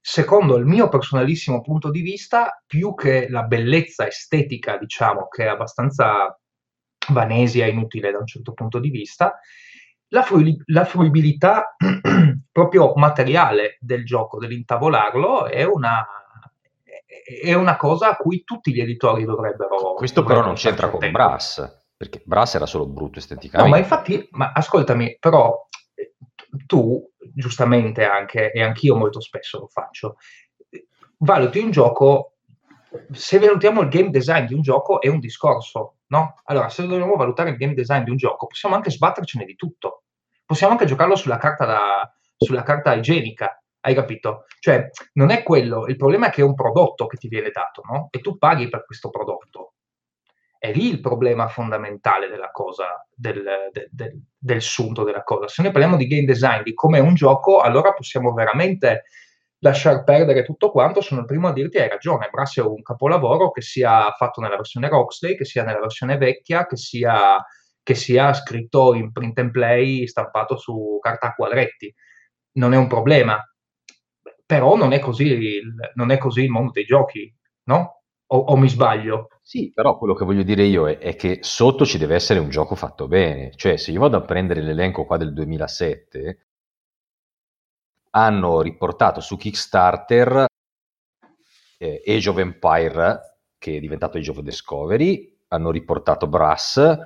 Secondo il mio personalissimo punto di vista, più che la bellezza estetica, diciamo, che è abbastanza vanesia inutile da un certo punto di vista, la, frui- la fruibilità [CLEARS THROAT] proprio materiale del gioco, dell'intavolarlo, è una, è una cosa a cui tutti gli editori dovrebbero. Questo però non c'entra con attenti. Brass, perché Brass era solo brutto No, esteticamente. ma infatti, ma ascoltami, però eh, tu, giustamente anche, e anch'io molto spesso lo faccio, valuti un gioco, se valutiamo il game design di un gioco è un discorso, no? Allora, se dobbiamo valutare il game design di un gioco, possiamo anche sbattercene di tutto. Possiamo anche giocarlo sulla carta, da, sulla carta igienica, hai capito? Cioè, non è quello, il problema è che è un prodotto che ti viene dato, no? E tu paghi per questo prodotto. È lì il problema fondamentale della cosa, del, del, del, del sunto della cosa. Se noi parliamo di game design, di come è un gioco, allora possiamo veramente lasciar perdere tutto quanto. Sono il primo a dirti: hai ragione. Brass è un capolavoro che sia fatto nella versione Roxley, che sia nella versione vecchia, che sia, che sia scritto in print and play, stampato su carta a quadretti. Non è un problema, però non è così il, non è così il mondo dei giochi, no? O, o mi sbaglio? Sì, però quello che voglio dire io è, è che sotto ci deve essere un gioco fatto bene. Cioè, se io vado a prendere l'elenco qua del 2007, hanno riportato su Kickstarter eh, Age of Empire, che è diventato Age of Discovery, hanno riportato Brass,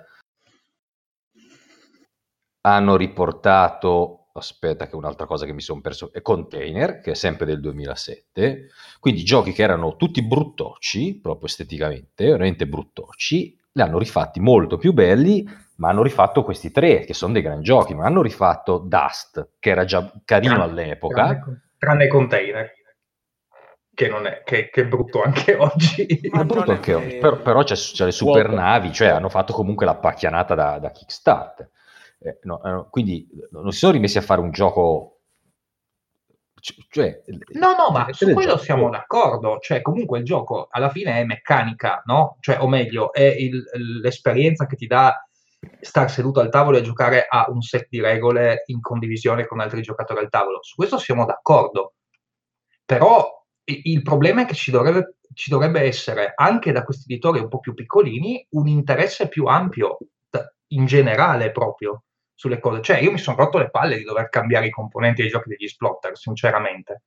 hanno riportato, aspetta che è un'altra cosa che mi sono perso, è Container, che è sempre del 2007, quindi giochi che erano tutti bruttocci, proprio esteticamente, veramente bruttocci, li hanno rifatti molto più belli, ma hanno rifatto questi tre, che sono dei gran giochi, ma hanno rifatto Dust, che era già carino Tranne- all'epoca, Tranne, tranne container, che, non è, che, che è brutto anche [LAUGHS] oggi. Ma è brutto anche oggi, però, però c'è, c'è le super navi, cioè hanno fatto comunque la pacchianata da, da Kickstarter. Eh, no, eh, quindi non si sono rimessi a fare un gioco... Cioè, No, no, ma su quello gioco. siamo d'accordo. Cioè, comunque il gioco alla fine è meccanica, no? Cioè, o meglio, è il- l'esperienza che ti dà star seduto al tavolo e giocare a un set di regole in condivisione con altri giocatori al tavolo. Su questo siamo d'accordo. Però il problema è che ci dovrebbe, ci dovrebbe essere anche da questi editori un po' più piccolini un interesse più ampio in generale proprio sulle cose. Cioè, io mi sono rotto le palle di dover cambiare i componenti dei giochi degli Splotter, sinceramente.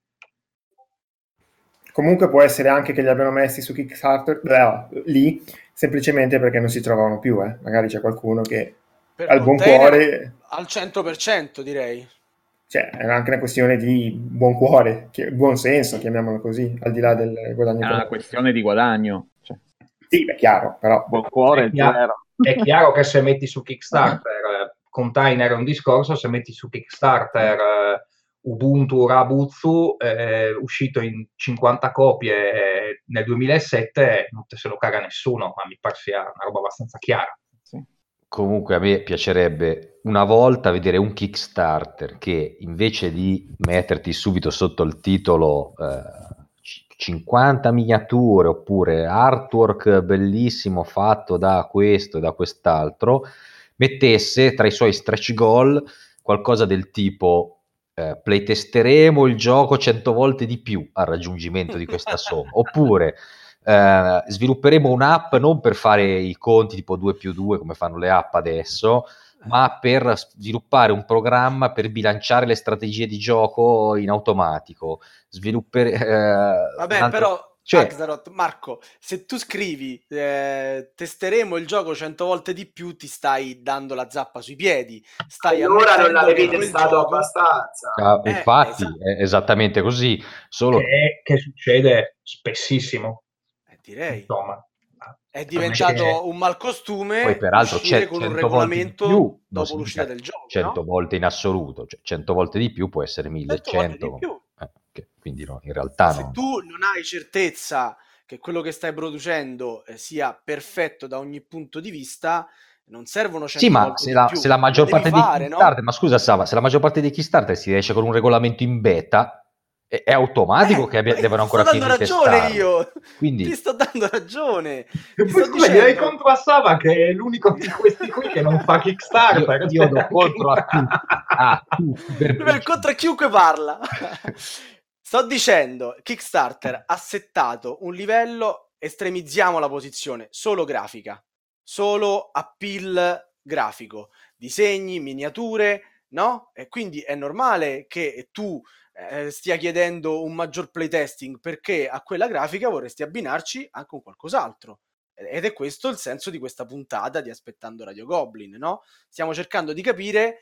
Comunque può essere anche che li abbiano messi su Kickstarter beh, lì semplicemente perché non si trovavano più. Eh. Magari c'è qualcuno che Per ha il buon cuore. Al 100% direi. Cioè, è anche una questione di buon cuore, che- buon senso, chiamiamolo così, al di là del guadagno. È una questione di guadagno. Cioè, Sì, è chiaro, però buon cuore È chiaro. È chiaro che se metti su Kickstarter [LAUGHS] container è un discorso, se metti su Kickstarter eh, Ubuntu Rabuzzu eh, uscito in 50 copie eh, nel 2007 non te se lo caga nessuno, ma mi pare sia una roba abbastanza chiara. Comunque a me piacerebbe una volta vedere un Kickstarter che invece di metterti subito sotto il titolo eh, c- 50 miniature oppure artwork bellissimo fatto da questo e da quest'altro, mettesse tra i suoi stretch goal qualcosa del tipo eh, playtesteremo il gioco 100 volte di più al raggiungimento di questa [LAUGHS] somma, oppure eh, svilupperemo un'app non per fare i conti tipo 2 più 2 come fanno le app adesso, ma per sviluppare un programma per bilanciare le strategie di gioco in automatico. Sviluppere, eh, Vabbè, però, cioè, Axaroth, Marco, se tu scrivi eh, testeremo il gioco 100 volte di più, ti stai dando la zappa sui piedi. Stai Allora non l'avevi testato abbastanza. ah, Eh, infatti esatto. è esattamente così, solo Che, che succede spessissimo. Eh, direi. Insomma, È diventato che- un malcostume poi peraltro c'è con un 100 volte di regolamento più, dopo l'uscita del gioco. 100 no? volte in assoluto, cioè 100 volte di più può essere 100 volte di 1100, più. eh, quindi no, in realtà Se no. tu non hai certezza che quello che stai producendo eh, sia perfetto da ogni punto di vista, non servono 100 Sì, ma se di la, se la maggior parte fare, no? Kickstarter, ma scusa Sava, se la maggior parte dei Kickstarter si riesce con un regolamento in beta, è, è automatico Eh, che abbia- [LAUGHS] devono ti sto ancora dando finire di ragione testarlo. io. Quindi- Ti sto dando ragione. E poi scusa, dicendo- contro a Sava che è l'unico di questi qui che non fa Kickstarter. Io- io do contro a tutti. Ah, tutti, per è contro chiunque parla. [LAUGHS] Sto dicendo, Kickstarter ha settato un livello, estremizziamo la posizione, solo grafica, solo appeal grafico, disegni, miniature, no? E quindi è normale che tu eh, stia chiedendo un maggior playtesting perché a quella grafica vorresti abbinarci anche un qualcos'altro. Ed è questo il senso di questa puntata di Aspettando Radio Goblin, no? Stiamo cercando di capire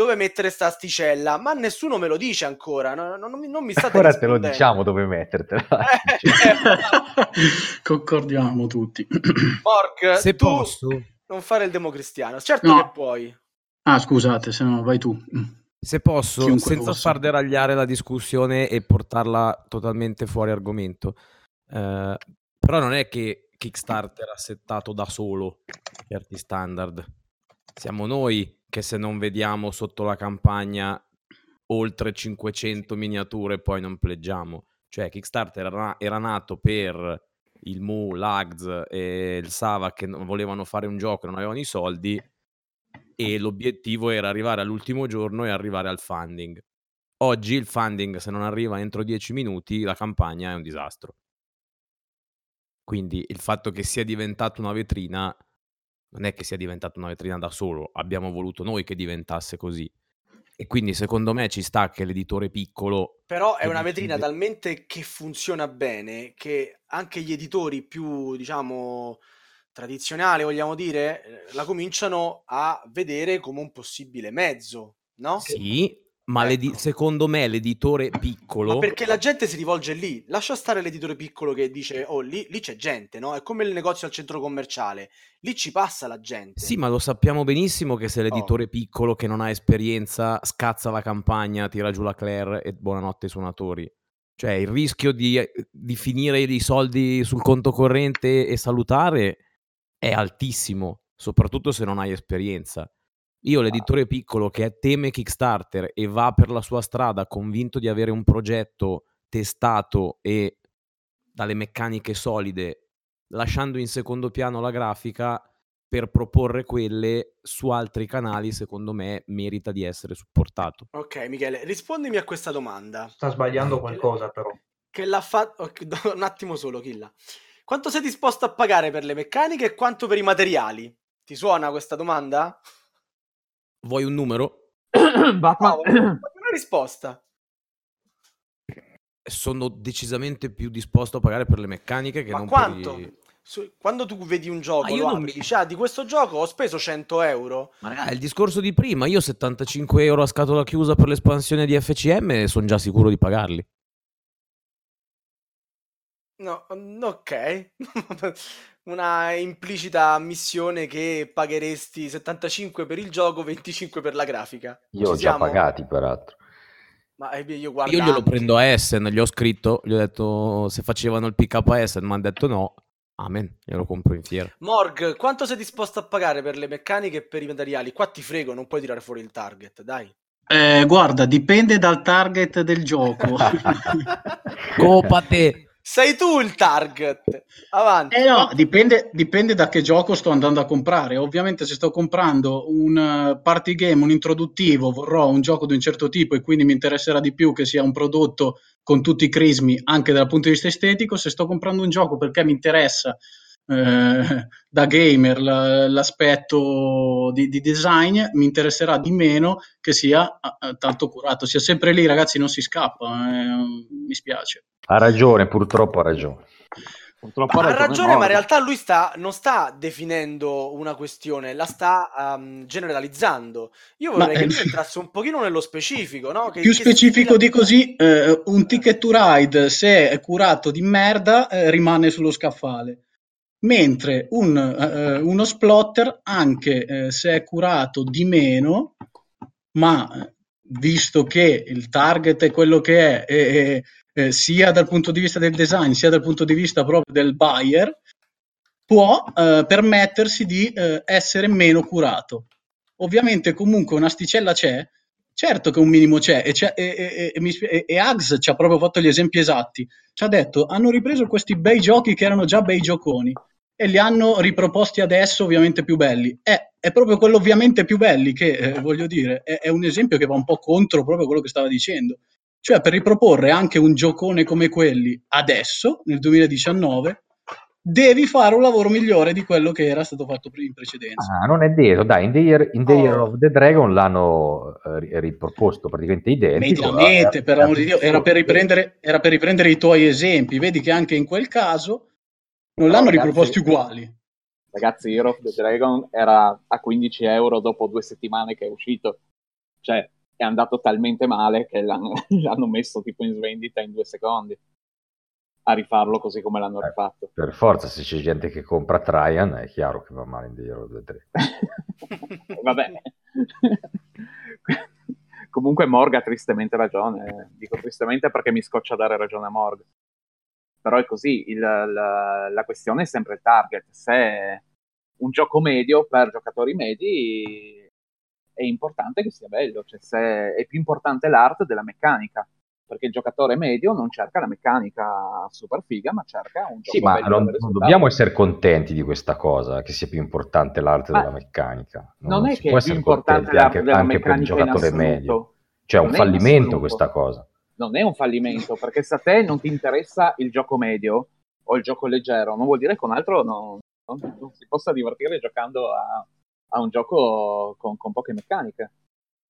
dove mettere sta asticella, ma nessuno me lo dice ancora, no- no- non, mi- non mi state Ora te lo diciamo dove mettertela. [LAUGHS] Eh, Concordiamo tutti. [COUGHS] Mork, Se tu posso, non fare il democristiano, certo No. che puoi. Ah, scusate, se no vai tu. se posso Chiunque senza possa. far deragliare la discussione e portarla totalmente fuori argomento, eh, però non è che Kickstarter ha settato da solo certi standard. Siamo noi che se non vediamo sotto la campagna oltre 500 miniature poi non pleggiamo. Cioè Kickstarter era, era nato per il Mu, l'Ags e il Sava che non volevano fare un gioco e non avevano i soldi e l'obiettivo era arrivare all'ultimo giorno e arrivare al funding. Oggi il funding se non arriva entro 10 minuti la campagna è un disastro. Quindi il fatto che sia diventata una vetrina non è che sia diventata una vetrina da solo, abbiamo voluto noi che diventasse così. E quindi secondo me ci sta che l'editore piccolo Però è una vetrina decide- talmente che funziona bene che anche gli editori più, diciamo, tradizionali, vogliamo dire, eh, la cominciano a vedere come un possibile mezzo, no? Sì, ma Ecco. secondo me l'editore piccolo Ma perché la gente si rivolge lì, lascia stare l'editore piccolo che dice, oh, lì, lì c'è gente, no? È come il negozio al centro commerciale, lì ci passa la gente. Sì, ma lo sappiamo benissimo che se l'editore piccolo che non ha esperienza scazza la campagna, tira giù la Claire e buonanotte ai suonatori. Cioè, il rischio di, di finire i soldi sul conto corrente e salutare è altissimo, soprattutto se non hai esperienza. Io, l'editore piccolo che teme Kickstarter e va per la sua strada convinto di avere un progetto testato e dalle meccaniche solide, lasciando in secondo piano la grafica per proporre quelle su altri canali, secondo me merita di essere supportato. Ok, Michele, rispondimi a questa domanda. Sta sbagliando qualcosa però. Che l'ha fatto... [LAUGHS] un attimo solo, Killa. Quanto sei disposto a pagare per le meccaniche e quanto per i materiali? Ti suona questa domanda? Vuoi un numero? [COUGHS] Batman... [COUGHS] Una risposta. Sono decisamente più disposto a pagare per le meccaniche che Ma non quanto? per i... Su- quando tu vedi un gioco, Ma io apri, mi- dici, ah, di questo gioco ho speso 100 euro. Ma raga, è il discorso di prima. Io 75 euro a scatola chiusa per l'espansione di FCM sono già sicuro di pagarli. No, mm, ok. [LAUGHS] Una implicita ammissione che pagheresti 75 per il gioco, 25 per la grafica. Io Ci ho già siamo? pagati, peraltro. Ma eh, io guarda, Io glielo prendo a Essen, gli ho scritto, gli ho detto se facevano il pick up a Essen, mi hanno detto no. Amen, glielo compro in fiera. Morg, quanto sei disposto a pagare per le meccaniche e per i materiali? Qua ti frego, non puoi tirare fuori il target, dai. Eh, guarda, dipende dal target del gioco. [LAUGHS] [LAUGHS] Copate! Sei tu il target. Avanti. Eh no, dipende, dipende da che gioco sto andando a comprare. Ovviamente se sto comprando un eh, party game, un introduttivo, vorrò un gioco di un certo tipo e quindi mi interesserà di più che sia un prodotto con tutti i crismi anche dal punto di vista estetico. Se sto comprando un gioco perché mi interessa eh, da gamer la- l'aspetto di, di design, mi interesserà di meno che sia eh, tanto curato. Sia sempre lì, ragazzi, non si scappa. eh, mi spiace. Ha ragione, purtroppo ha ragione. Purtroppo Ma ha ragione, ma in realtà lui sta, non sta definendo una questione, la sta um, generalizzando. Io Ma, vorrei che eh, lui entrasse un pochino nello specifico, no? Che, più che specifico di così, eh, un ticket to ride, se è curato di merda, eh, rimane sullo scaffale. Mentre un, eh, uno splotter, anche eh, se è curato di meno, ma eh, visto che il target è quello che è, e- e, eh, sia dal punto di vista del design, sia dal punto di vista proprio del buyer, può eh, permettersi di eh, essere meno curato. Ovviamente comunque un'asticella c'è, certo che un minimo c'è e, c'è- e, e- e Ags ci ha proprio fatto gli esempi esatti, ci ha detto hanno ripreso questi bei giochi che erano già bei gioconi e li hanno riproposti adesso ovviamente più belli. È, è proprio quello ovviamente più belli che, eh, [LAUGHS] voglio dire, è, è un esempio che va un po' contro proprio quello che stava dicendo. Cioè per riproporre anche un giocone come quelli adesso, nel 2019, devi fare un lavoro migliore di quello che era stato fatto in precedenza. Ah, non è vero, dai, in The Year, in the Year Oh. of the Dragon l'hanno eh, ri- riproposto praticamente identico. Mediamente, eh, per eh, amor di Dio, era per, riprendere, era per riprendere i tuoi esempi. Vedi che anche in quel caso non Però, l'hanno ragazzi, riproposti uguali. Ragazzi, Hero of the Dragon era a 15 euro dopo due settimane che è uscito. Cioè, è andato talmente male che l'hanno, [LAUGHS] l'hanno messo tipo in svendita in due secondi a rifarlo così come l'hanno Eh. rifatto. Per forza, se c'è gente che compra Traian, è chiaro che va male in The Year of the Dragon. Vabbè. Comunque Morg ha tristemente ragione. Dico tristemente perché mi scoccia dare ragione a Morg. Però è così, il- la, la questione è sempre il target. Se è un gioco medio per giocatori medi è importante che sia bello, cioè se è più importante l'arte della meccanica, perché il giocatore medio non cerca la meccanica super figa, ma cerca un gioco Sì, ma non, non dobbiamo essere contenti di questa cosa, che sia più importante l'arte Ma della meccanica. non è si che è più importante l'arte anche, della anche per il meccanica giocatore medio. Cioè, è un Non è fallimento questa cosa. Non è un fallimento, perché se a te non ti interessa il gioco medio o il gioco leggero, non vuol dire che con altro non, non- non si possa divertire giocando a, a un gioco con, con poche meccaniche.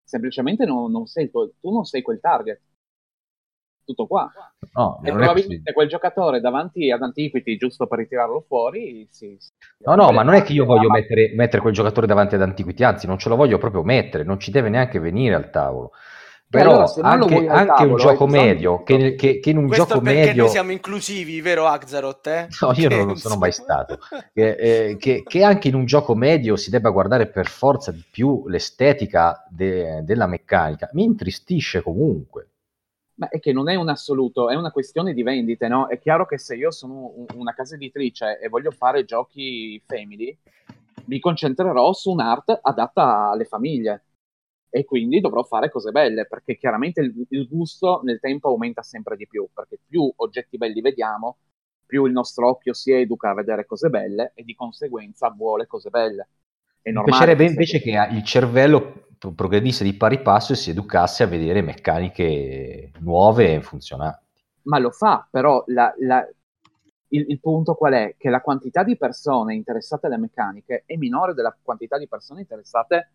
Semplicemente non, non sei tuo- tu non sei quel target. Tutto qua. No, E probabilmente quel giocatore davanti ad Antiquity, giusto per ritirarlo fuori, si, si- No, no, ma non è che io voglio Ma- mettere, mettere quel giocatore davanti ad Antiquity, anzi, non ce lo voglio proprio mettere, non ci deve neanche venire al tavolo. Però allora, anche, anche tavolo, un gioco di medio, che, che- che in un Questo gioco perché medio... noi siamo inclusivi, vero Axaroth? Eh? No, io non lo sono mai stato. Che, eh, che- che anche in un gioco medio si debba guardare per forza di più l'estetica de- della meccanica, mi intristisce comunque. Ma è che non è un assoluto, è una questione di vendite, no? È chiaro che se io sono un- una casa editrice e voglio fare giochi family, mi concentrerò su un'art adatta alle famiglie e quindi dovrò fare cose belle, perché chiaramente il, il gusto nel tempo aumenta sempre di più, perché più oggetti belli vediamo, più il nostro occhio si educa a vedere cose belle e di conseguenza vuole cose belle. È Mi normale piacerebbe che invece che il cervello pro- progredisse di pari passo e si educasse a vedere meccaniche nuove e funzionanti. ma lo fa, però la- la- il, il punto qual è? Che la quantità di persone interessate alle meccaniche è minore della quantità di persone interessate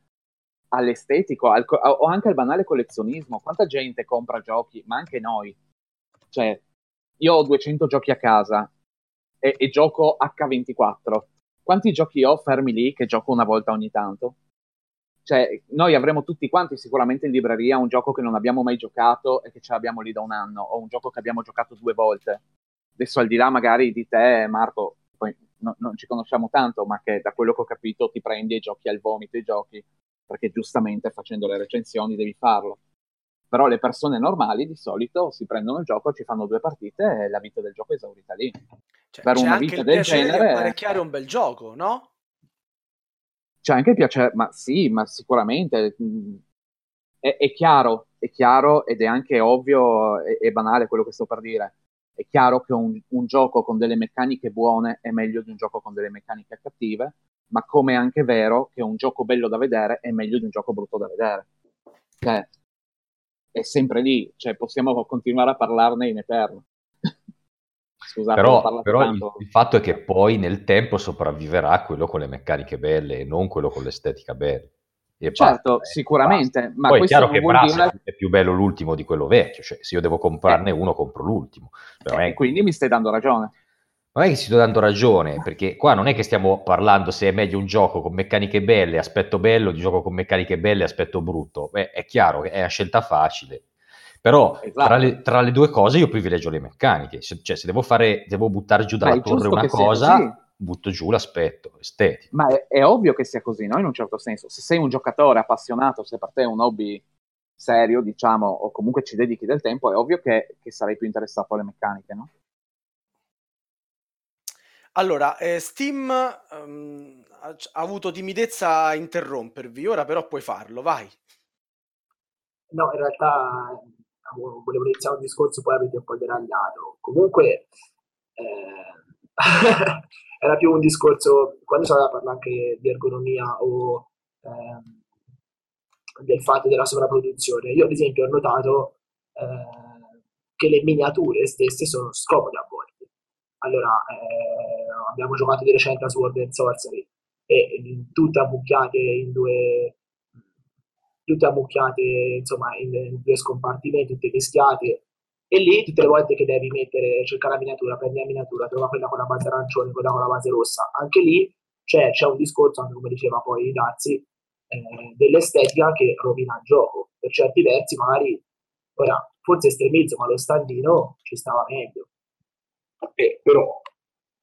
all'estetico al co- o anche al banale collezionismo. Quanta gente compra giochi, ma anche noi. Cioè, io ho 200 giochi a casa e, e gioco H24. Quanti giochi ho fermi lì che gioco una volta ogni tanto? Cioè, noi avremo tutti quanti sicuramente in libreria un gioco che non abbiamo mai giocato e che ce l'abbiamo lì da un anno, o un gioco che abbiamo giocato due volte. Adesso al di là magari di te, Marco, poi no, non ci conosciamo tanto, ma che da quello che ho capito ti prendi e giochi al vomito i giochi, perché giustamente facendo le recensioni devi farlo. Però le persone normali di solito si prendono il gioco, ci fanno due partite e la vita del gioco è esaurita lì. Cioè, per c'è una vita del genere- apparecchiare un bel gioco, no? C'è anche il piacere, ma sì, ma sicuramente mh, è, è chiaro, è chiaro ed è anche ovvio e, e banale quello che sto per dire. È chiaro che un, un gioco con delle meccaniche buone è meglio di un gioco con delle meccaniche cattive, ma come è anche vero che un gioco bello da vedere è meglio di un gioco brutto da vedere. Cioè, è sempre lì, cioè possiamo continuare a parlarne in eterno. [LAUGHS] Scusate, Però, però il, tanto. il fatto è che poi nel tempo sopravviverà quello con le meccaniche belle e non quello con l'estetica bella. E Certo, basta, eh, sicuramente, basta. ma Poi è chiaro che dire- è più bello l'ultimo di quello vecchio, cioè se io devo comprarne uno compro l'ultimo. Eh, è- quindi mi stai dando ragione. Non è che ti sto dando ragione, perché qua non è che stiamo parlando se è meglio un gioco con meccaniche belle, aspetto bello, di gioco con meccaniche belle, aspetto brutto. Beh, è chiaro che è una scelta facile. Però Esatto. tra, le, tra le due cose io privilegio le meccaniche. Se, cioè, se devo fare, devo buttare giù dalla torre una cosa, così. butto giù l'aspetto estetico. Ma è, è ovvio che sia così, no? In un certo senso. Se sei un giocatore appassionato, se per te è un hobby serio, diciamo, o comunque ci dedichi del tempo, è ovvio che, che sarai più interessato alle meccaniche, no? Allora, eh, Steam ehm, ha, ha avuto timidezza a interrompervi, ora però puoi farlo, vai. No, in realtà avevo- volevo iniziare un discorso, poi avete un po' deragliato. Comunque, eh, [LAUGHS] era più un discorso, quando si parlato anche di ergonomia o ehm, del fatto della sovrapproduzione, io ad esempio ho notato eh, che le miniature stesse sono scomode a volte. Allora, eh, abbiamo giocato di recente a Sword and Sorcery e tutte ammucchiate in due tutte ammucchiate insomma in, in due scompartimenti, tutte mischiate e lì tutte le volte che devi mettere, cercare la miniatura, prendi la miniatura, trova quella con la base arancione, quella con la base rossa, anche lì c'è, c'è un discorso, anche come diceva poi Dazzi, eh, dell'estetica che rovina il gioco. Per certi versi magari, ora, forse estremizzo, ma lo standino ci stava meglio. Eh, però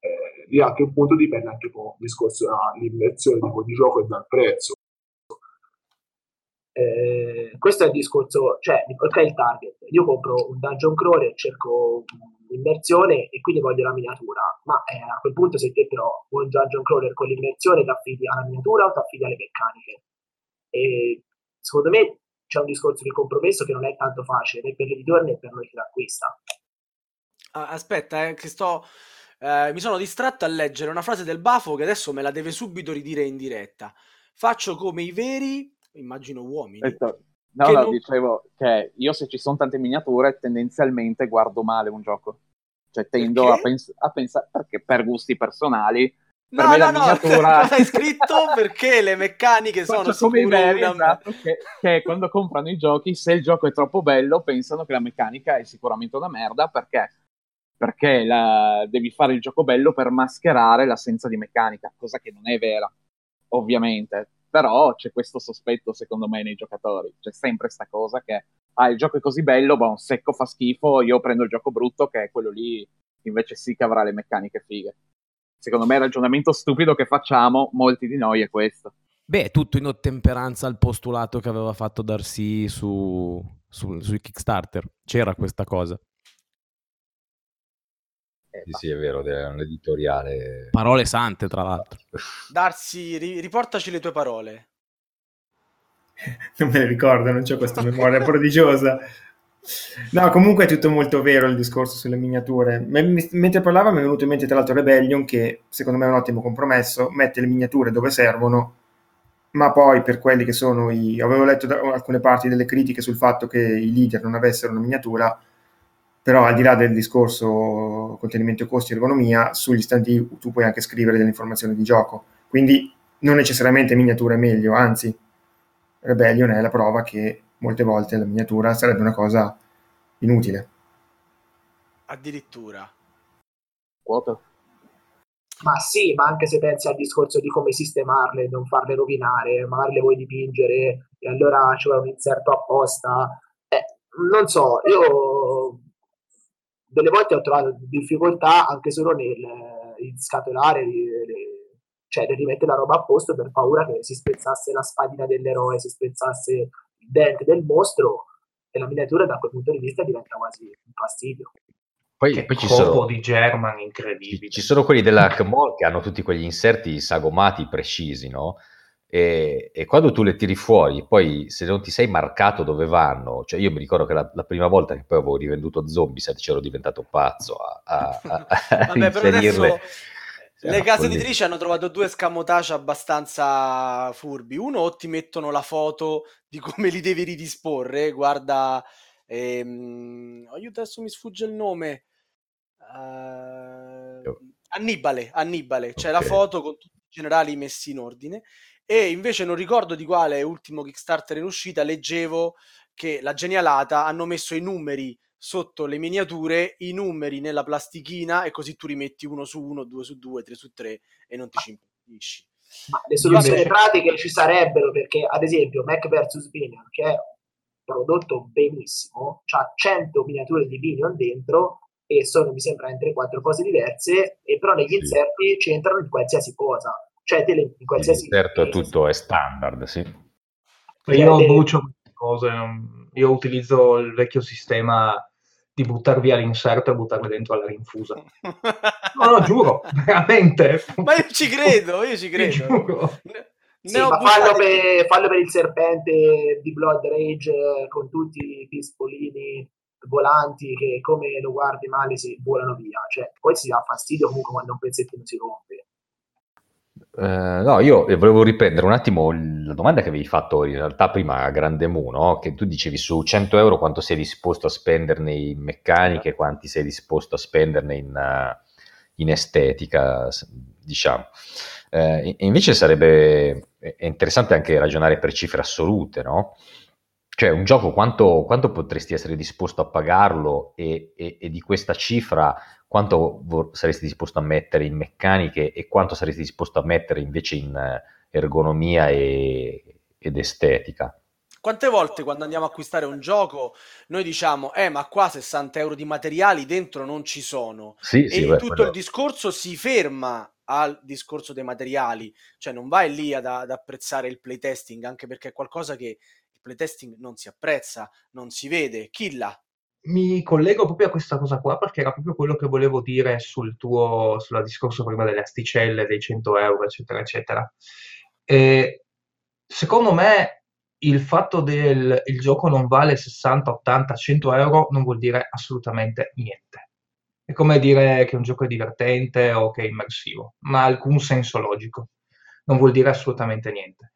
eh, lì anche un punto dipende anche un po' il discorso dall'immersione tipo di gioco e dal prezzo. Eh, questo è il discorso, cioè, ok, il target. Io compro un dungeon crawler, cerco l'immersione e quindi voglio la miniatura. Ma eh, a quel punto, se te però vuoi un dungeon crawler con l'immersione, ti affidi alla miniatura o ti affidi alle meccaniche? E secondo me c'è un discorso di compromesso che non è tanto facile né per l'editore né per noi che l'acquista. Aspetta, eh, che sto... eh, mi sono distratto a leggere una frase del Bafo che adesso me la deve subito ridire in diretta. Faccio come i veri, immagino uomini. Detto- No, no, non- dicevo che io se ci sono tante miniature tendenzialmente guardo male un gioco. Cioè tendo Perché? a, pens- a pensare, perché per gusti personali, per No, me no, la no, miniatura... [LAUGHS] cosa hai scritto? Perché le meccaniche sono come i veri, una... esatto, che, che quando comprano i giochi, se il gioco è troppo bello, pensano che la meccanica è sicuramente una merda perché, perché la- devi fare il gioco bello per mascherare l'assenza di meccanica, cosa che non è vera, ovviamente. Però c'è questo sospetto, secondo me, nei giocatori. C'è sempre sta cosa che, ah, il gioco è così bello, ma un secco fa schifo, io prendo il gioco brutto, che è quello lì, invece sì che avrà le meccaniche fighe. Secondo me il ragionamento stupido che facciamo, molti di noi, è questo. Beh, tutto in ottemperanza al postulato che aveva fatto Darcy su, su- sui Kickstarter. C'era questa cosa. Eh, Sì, sì, è vero, è un editoriale. Parole sante, tra l'altro. [LAUGHS] Darsi, ri- riportaci le tue parole. non me le ricordo, non c'ho questa memoria prodigiosa. No, comunque è tutto molto vero il discorso sulle miniature. Mi- mentre parlava mi è venuto in mente tra l'altro Rebellion, che secondo me è un ottimo compromesso, mette le miniature dove servono, ma poi per quelli che sono i... Avevo letto da- alcune parti delle critiche sul fatto che i leader non avessero una miniatura, però al di là del discorso contenimento costi e ergonomia, sugli standi tu puoi anche scrivere delle informazioni di gioco. Quindi non necessariamente miniatura è meglio, anzi Rebellion è la prova che molte volte la miniatura sarebbe una cosa inutile. Addirittura. Quota. Ma sì, ma anche se pensi al discorso di come sistemarle, non farle rovinare, magari le vuoi dipingere e allora ci vuole un inserto apposta. Eh, non so, io delle volte ho trovato difficoltà anche solo nel in scatolare, cioè nel rimettere la roba a posto per paura che si spezzasse la spadina dell'eroe, si spezzasse il dente del mostro e la miniatura da quel punto di vista diventa quasi un fastidio. Poi, Che poi ci, sono, di German ci, incredibile. ci sono quelli della Hackmall che hanno tutti quegli inserti sagomati precisi, no? E, e quando tu le tiri fuori, poi se non ti sei marcato dove vanno, cioè io mi ricordo che la, la prima volta che poi avevo rivenduto Zombicide c'ero diventato pazzo a, a, a- [LAUGHS] a Vabbè, però adesso inserirle. le case editrici hanno trovato due scamotage abbastanza furbi. Uno, o ti mettono la foto di come li devi ridisporre. Guarda, ehm, aiuto, adesso mi sfugge il nome. Eh, Annibale, Annibale, c'è la foto con tutti i generali messi in ordine. E invece non ricordo di quale ultimo Kickstarter in uscita, leggevo che la genialata hanno messo i numeri sotto le miniature, i numeri nella plastichina e così tu rimetti uno su uno, due su due, tre su tre e non ti ci impedisci. Ma le soluzioni invece- pratiche ci sarebbero perché, ad esempio, Mac vs. Binion, che è prodotto benissimo, ha 100 miniature di Binion dentro e sono, mi sembra, in 3-4 cose diverse, e però negli Sì. inserti c'entrano in qualsiasi cosa. Cioè, te in qualsiasi... Certo, tutto è standard, sì. Io Cioè, brucio queste cose, io utilizzo il vecchio sistema di buttar via l'inserto e buttarle dentro alla rinfusa. No, no, giuro, [LAUGHS] veramente. Ma io ci credo, io ci credo. giuro. Ne, Sì, ma fallo per, fallo per il serpente di Blood Rage eh, con tutti i pispolini volanti che come lo guardi male si volano via. Cioè, poi si dà fastidio comunque quando un pezzettino si rompe. Eh, no, io volevo riprendere un attimo la domanda che avevi fatto in realtà prima a Grande Mu, no? Che tu dicevi su 100 euro quanto sei disposto a spenderne in meccaniche e quanti sei disposto a spenderne in, eh, in estetica, diciamo. E invece sarebbe interessante anche ragionare per cifre assolute, no? Cioè, un gioco quanto, quanto potresti essere disposto a pagarlo e, e- e di questa cifra quanto vor- saresti disposto a mettere in meccaniche e quanto saresti disposto a mettere invece in eh, ergonomia e- ed estetica? Quante volte quando andiamo a acquistare un gioco noi diciamo, eh ma qua 60 euro di materiali dentro non ci sono. Sì, sì, e beh, tutto quello- il discorso si ferma al discorso dei materiali, cioè non vai lì ad, ad apprezzare il playtesting, anche perché è qualcosa che playtesting non si apprezza, non si vede. Killa, Mi collego proprio a questa cosa qua perché era proprio quello che volevo dire sul tuo sul discorso prima delle asticelle, dei 100 euro, eccetera, eccetera. E secondo me il fatto del il gioco non vale 60, 80, 100 euro non vuol dire assolutamente niente. È come dire che un gioco è divertente o che è immersivo, ma ha alcun senso logico. Non vuol dire assolutamente niente.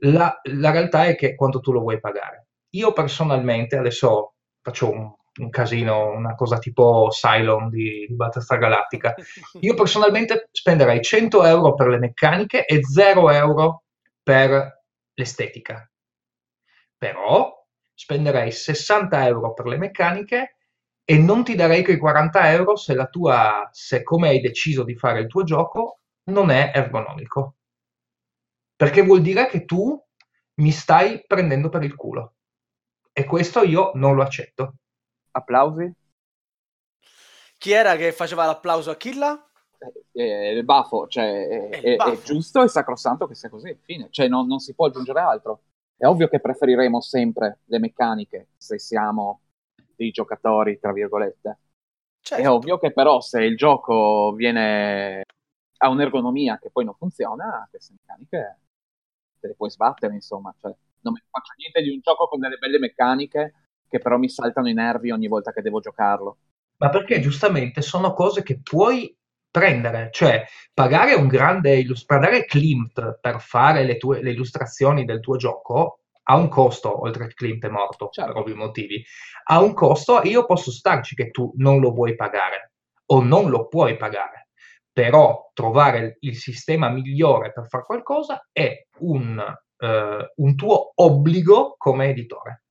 La, la realtà è che quanto tu lo vuoi pagare. Io personalmente, adesso faccio un, un casino, una cosa tipo Cylon di, di Battlestar Galactica, [LAUGHS] io personalmente spenderei 100 euro per le meccaniche e 0 euro per l'estetica. Però spenderei 60 euro per le meccaniche e non ti darei quei 40 euro se la tua, se come hai deciso di fare il tuo gioco non è ergonomico. Perché vuol dire che tu mi stai prendendo per il culo. E questo io non lo accetto. Applausi? chi era che faceva l'applauso a Killa? Eh, eh, il baffo, cioè, è, È il è- è giusto e sacrosanto che sia così, fine. Cioè, non, non si può aggiungere altro. È ovvio che preferiremo sempre le meccaniche se siamo dei giocatori, tra virgolette. Certo. È ovvio che però se il gioco viene ha un'ergonomia che poi non funziona, queste meccaniche te le puoi sbattere, insomma. Cioè, non mi faccio niente di un gioco con delle belle meccaniche che però mi saltano i nervi ogni volta che devo giocarlo. Ma perché giustamente sono cose che puoi prendere, cioè pagare un grande pagare Klimt per fare le tue le illustrazioni del tuo gioco ha un costo, oltre che Klimt è morto Certo. per ovvi motivi, ha un costo e io posso starci che tu non lo vuoi pagare o non lo puoi pagare, però trovare il sistema migliore per fare qualcosa è un eh, un tuo obbligo come editore.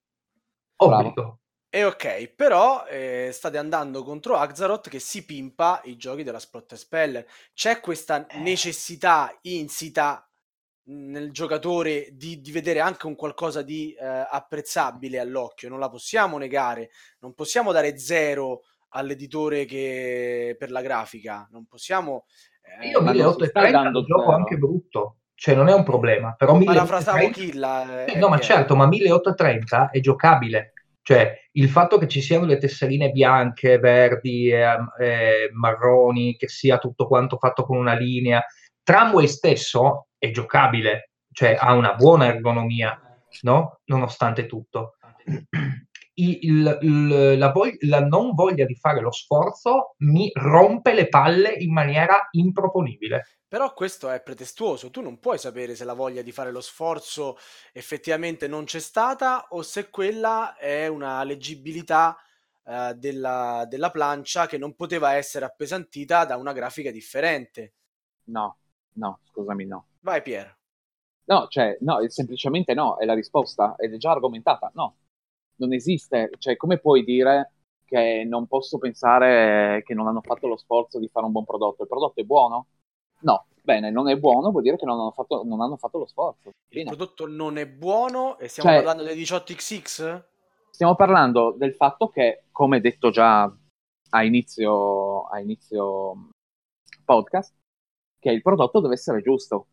Obbligo. E ok, però eh, state andando contro Axaroth che si pimpa i giochi della Spot Speller. C'è questa necessità insita nel giocatore di, di, vedere anche un qualcosa di eh, apprezzabile all'occhio, non la possiamo negare, non possiamo dare zero all'editore che per la grafica, non possiamo... Eh, Io 1830 lo gioco anche brutto, cioè non è un problema, però 1830... Killa, eh, no, ma certo, ma 1830 è giocabile, cioè il fatto che ci siano le tesserine bianche, verdi, e eh, marroni, che sia tutto quanto fatto con una linea, Tramway stesso è giocabile, cioè ha una buona ergonomia, no? nonostante tutto. [CLEARS THROAT] Il, il, la, vog- la, non voglia di fare lo sforzo mi rompe le palle in maniera improponibile. Però questo è pretestuoso, tu non puoi sapere se la voglia di fare lo sforzo effettivamente non c'è stata o se quella è una leggibilità uh, della, della plancia che non poteva essere appesantita da una grafica differente. No, No, scusami, no. Vai Pier. No, cioè, no, semplicemente no, è la risposta, ed è già argomentata, no. Non esiste, cioè, come puoi dire che non posso pensare che non hanno fatto lo sforzo di fare un buon prodotto? Il prodotto è buono? No, bene, non è buono vuol dire che non hanno fatto, non hanno fatto lo sforzo. Fine. Il prodotto non è buono e stiamo cioè, parlando dei 18XX? Stiamo parlando del fatto che, come detto già a inizio, a inizio podcast, che il prodotto deve essere giusto.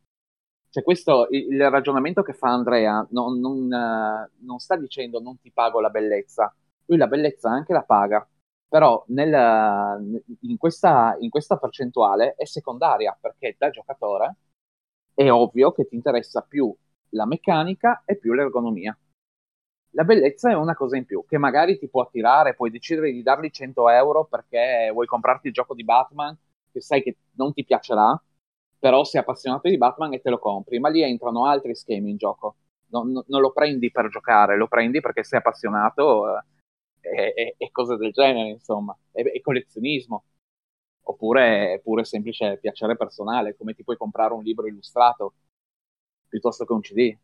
Cioè questo, il, ragionamento che fa Andrea non, non, non, sta dicendo non ti pago la bellezza, lui la bellezza anche la paga, però nel, in, questa, in questa percentuale è secondaria perché da giocatore è ovvio che ti interessa più la meccanica e più l'ergonomia. La bellezza è una cosa in più che magari ti può attirare, puoi decidere di dargli 100 euro perché vuoi comprarti il gioco di Batman che sai che non ti piacerà, però sei appassionato di Batman e te lo compri, ma lì entrano altri schemi in gioco. Non, non, lo prendi per giocare, lo prendi perché sei appassionato eh, e, e, cose del genere, insomma, e, e collezionismo. Oppure pure semplice piacere personale, come ti puoi comprare un libro illustrato piuttosto che un CD.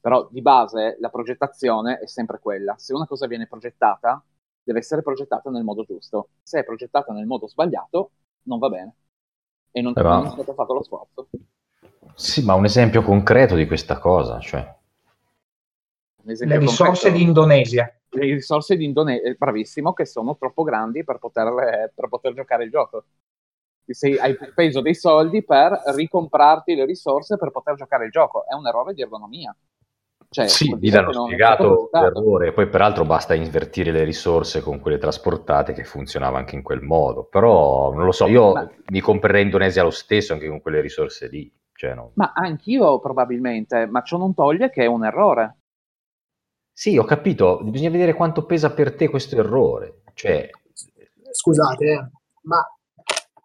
Però di base la progettazione è sempre quella. Se una cosa viene progettata, deve essere progettata nel modo giusto. Se è progettata nel modo sbagliato, non va bene e non, Però... non è stato fatto lo sforzo. Sì, ma un esempio concreto di questa cosa, cioè... Le risorse concreto... di Indonesia. Le risorse di Indonesia, eh, bravissimo, che sono troppo grandi per poter, per poter giocare il gioco. Sei, hai speso dei soldi per ricomprarti le risorse per poter giocare il gioco. È un errore di ergonomia. Cioè, sì, gli hanno spiegato l'errore, poi peraltro basta invertire le risorse con quelle trasportate che funzionava anche in quel modo, però non lo so, io ma... mi comprerei Indonesia lo stesso anche con quelle risorse lì. Cioè, no. Ma anch'io probabilmente, ma ciò non toglie che è un errore. Sì, ho capito, bisogna vedere quanto pesa per te questo errore. Cioè... Scusate, eh, ma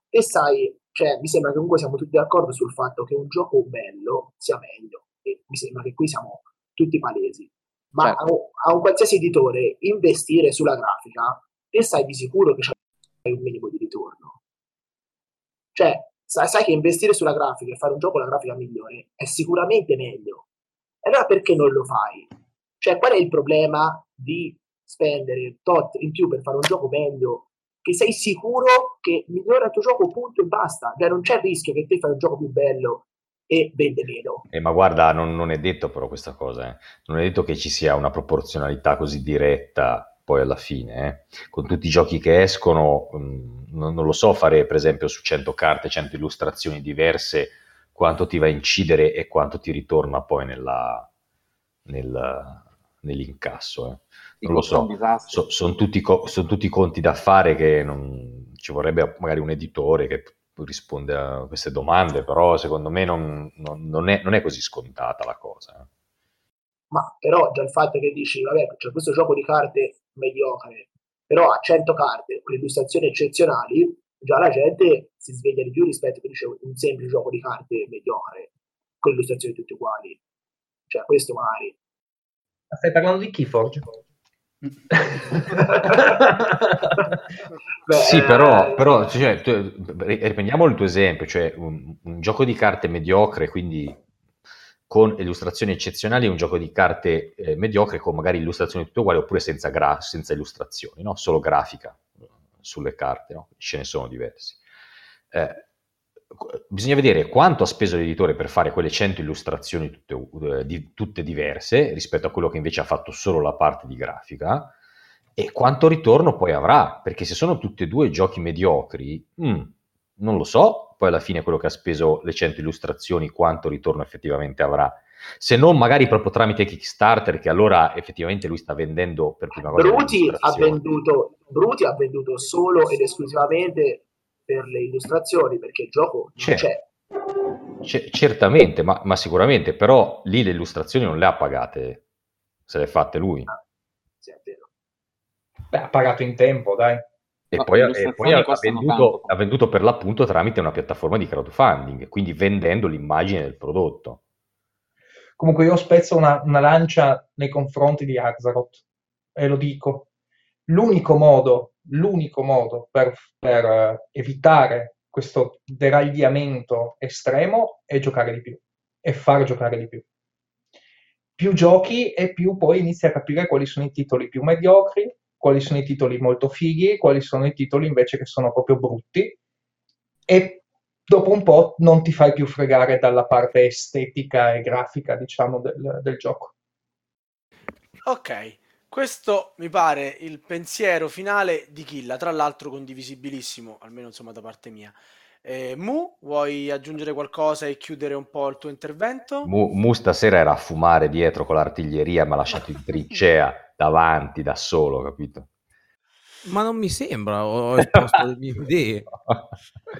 te sai, cioè, mi sembra che comunque siamo tutti d'accordo sul fatto che un gioco bello sia meglio, e mi sembra che qui siamo tutti palesi. Ma certo. a, un, a, un qualsiasi editore investire sulla grafica, te sai di sicuro che c'è un minimo di ritorno. Cioè, sai, sai, che investire sulla grafica e fare un gioco con la grafica migliore è sicuramente meglio. E allora perché non lo fai? Cioè, qual è il problema di spendere tot in più per fare un gioco meglio che sei sicuro che migliora il tuo gioco punto e basta cioè non c'è il rischio che te fai un gioco più bello e vende meno. Eh, ma guarda, non, non, è detto però questa cosa, eh. non è detto che ci sia una proporzionalità così diretta poi alla fine, eh. con tutti i giochi che escono, mh, mm, non, non, lo so fare per esempio su 100 carte, 100 illustrazioni diverse, quanto ti va a incidere e quanto ti ritorna poi nella, nel, nell'incasso. Eh. Non lo so, so sono tutti, co- son tutti conti da fare che non, ci vorrebbe magari un editore che risponde a queste domande, però secondo me non, non, non, è, non è, così scontata la cosa. Eh. Ma però già il fatto che dici, vabbè, c'è questo gioco di carte mediocre, però ha 100 carte con illustrazioni eccezionali, già la gente si sveglia di più rispetto a dice, un semplice gioco di carte mediocre, con illustrazioni tutte uguali. Cioè, questo magari. Stai parlando di Keyforge? Beh, sì, però, eh, però cioè, tu, riprendiamo il tuo esempio, cioè un, un, gioco di carte mediocre, quindi con illustrazioni eccezionali un gioco di carte eh, mediocre con magari illustrazioni tutte uguali oppure senza, gra- senza illustrazioni, no? solo grafica eh, sulle carte, no? ce ne sono diversi. Eh, bisogna vedere quanto ha speso l'editore per fare quelle 100 illustrazioni tutte, eh, di, tutte diverse rispetto a quello che invece ha fatto solo la parte di grafica e quanto ritorno poi avrà, perché se sono tutti e due giochi mediocri, mm, non lo so, poi alla fine quello che ha speso le 100 illustrazioni, quanto ritorno effettivamente avrà. Se non magari proprio tramite Kickstarter, che allora effettivamente lui sta vendendo per prima cosa. Bruti ha venduto, Bruti ha venduto solo ed esclusivamente per le illustrazioni, perché il gioco c'è. c'è. c'è certamente, ma, ma, sicuramente, però lì le illustrazioni non le ha pagate, se le ha fatte lui. Ah, sì, è vero. Beh, ha pagato in tempo, dai. E poi, e poi ha, venduto, ha, venduto, per l'appunto tramite una piattaforma di crowdfunding, quindi vendendo l'immagine del prodotto. Comunque io spezzo una, una lancia nei confronti di Axaroth e lo dico. L'unico modo, l'unico modo per, per uh, evitare questo deragliamento estremo è giocare di più e far giocare di più. Più giochi e più poi inizi a capire quali sono i titoli più mediocri, quali sono i titoli molto fighi, quali sono i titoli invece che sono proprio brutti e dopo un po' non ti fai più fregare dalla parte estetica e grafica, diciamo, del, del gioco. Ok, questo mi pare il pensiero finale di Killa, tra l'altro condivisibilissimo, almeno insomma da parte mia. Eh, Mu, vuoi aggiungere qualcosa e chiudere un po' il tuo intervento? Mu, Mu stasera era a fumare dietro con l'artiglieria, ma ha lasciato in [LAUGHS] trincea davanti da solo, capito? Ma non mi sembra, ho [LAUGHS] esposto le mie idee.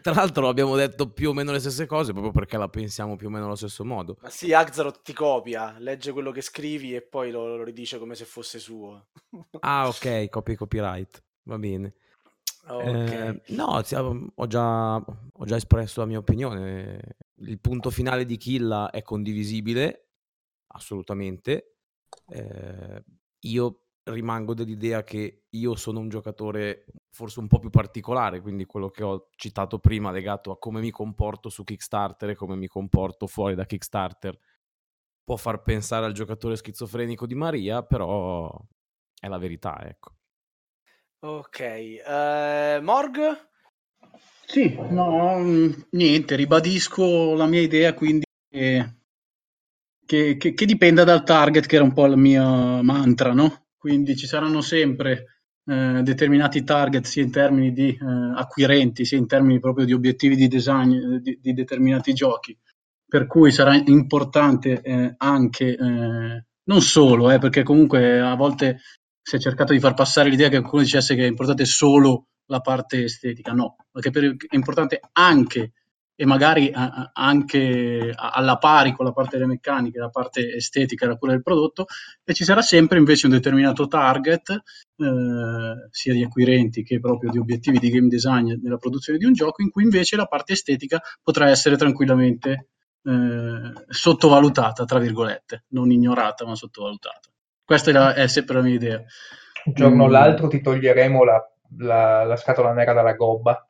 Tra l'altro abbiamo detto più o meno le stesse cose proprio perché la pensiamo più o meno allo stesso modo. Ma sì, Axaroth ti copia, legge quello che scrivi e poi lo, lo ridice come se fosse suo. ah, [LAUGHS] ok, copy copyright, va bene. Okay. Eh, no, ho già, ho già espresso la mia opinione. Il punto finale di Killa è condivisibile, assolutamente. Eh, io rimango dell'idea che io sono un giocatore forse un po' più particolare, quindi quello che ho citato prima legato a come mi comporto su Kickstarter e come mi comporto fuori da Kickstarter può far pensare al giocatore schizofrenico di Maria, però è la verità, ecco. Ok, uh, Morg? Sì, no, niente, ribadisco la mia idea, quindi che, che, che dipenda dal target, che era un po' il mio mantra, no? Quindi ci saranno sempre eh, determinati target sia in termini di eh, acquirenti sia in termini proprio di obiettivi di design eh, di, di determinati giochi. Per cui sarà importante eh, anche eh, non solo eh, perché comunque a volte si è cercato di far passare l'idea che qualcuno dicesse che è importante solo la parte estetica. No perché per, è importante anche e magari anche alla pari con la parte delle meccaniche, la parte estetica, la cura del prodotto, e ci sarà sempre invece un determinato target, eh, sia di acquirenti che proprio di obiettivi di game design nella produzione di un gioco, in cui invece la parte estetica potrà essere tranquillamente eh, sottovalutata, tra virgolette, non ignorata ma sottovalutata. Questa è, la, è sempre la mia idea. Un giorno o mm. l'altro ti toglieremo la, la, la scatola nera dalla gobba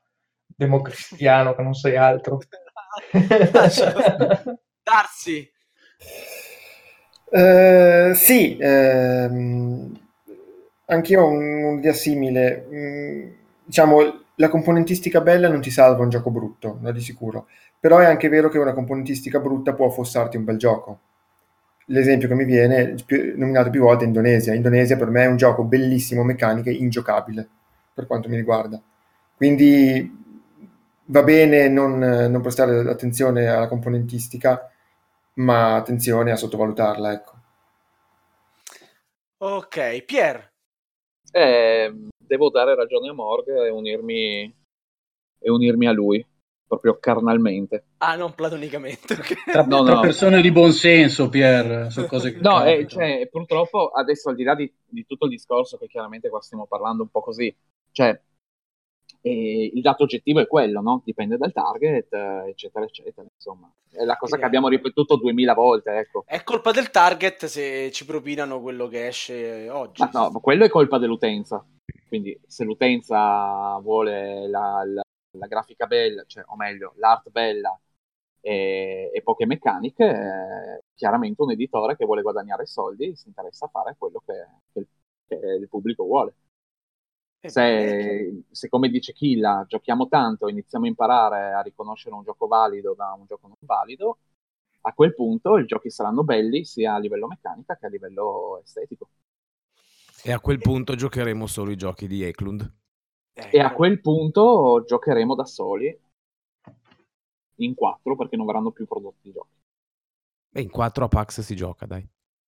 democristiano che non sei altro. [LAUGHS] Darsi. Uh, sì, ehm, anch'io ho un'idea simile. Mm, diciamo, la componentistica bella non ti salva un gioco brutto, no, di sicuro. Però è anche vero che una componentistica brutta può affossarti un bel gioco. L'esempio che mi viene, più, nominato più volte, è Indonesia. Indonesia per me è un gioco bellissimo, meccaniche, ingiocabile, per quanto mi riguarda. Quindi va bene non, non prestare attenzione alla componentistica, ma attenzione a sottovalutarla, ecco. Ok, Pier. Eh, devo dare ragione a Morg e unirmi, e unirmi a lui, proprio carnalmente. Ah, non platonicamente. Okay. Tra, no, tra no. persone di buon senso, Pier, sono [LAUGHS] cose che... No, eh, cioè, purtroppo adesso al di là di, di tutto il discorso, che chiaramente qua stiamo parlando un po' così, cioè e il dato oggettivo è quello, no? dipende dal target, eccetera, eccetera. Insomma, è la cosa che abbiamo ripetuto duemila volte. Ecco. È colpa del target se ci propinano quello che esce oggi. Ma no, quello è colpa dell'utenza. Quindi, se l'utenza vuole la, la, la grafica bella, cioè, o meglio, l'art bella e, e poche meccaniche, eh, chiaramente un editore che vuole guadagnare soldi si interessa a fare quello che, che, che il pubblico vuole. Se, se, come dice Killa, giochiamo tanto, iniziamo a imparare a riconoscere un gioco valido da un gioco non valido, a quel punto i giochi saranno belli sia a livello meccanica che a livello estetico. E a quel punto giocheremo solo i giochi di Eklund. E a quel punto giocheremo da soli in quattro perché non verranno più prodotti i giochi. E in quattro a Pax si gioca, dai.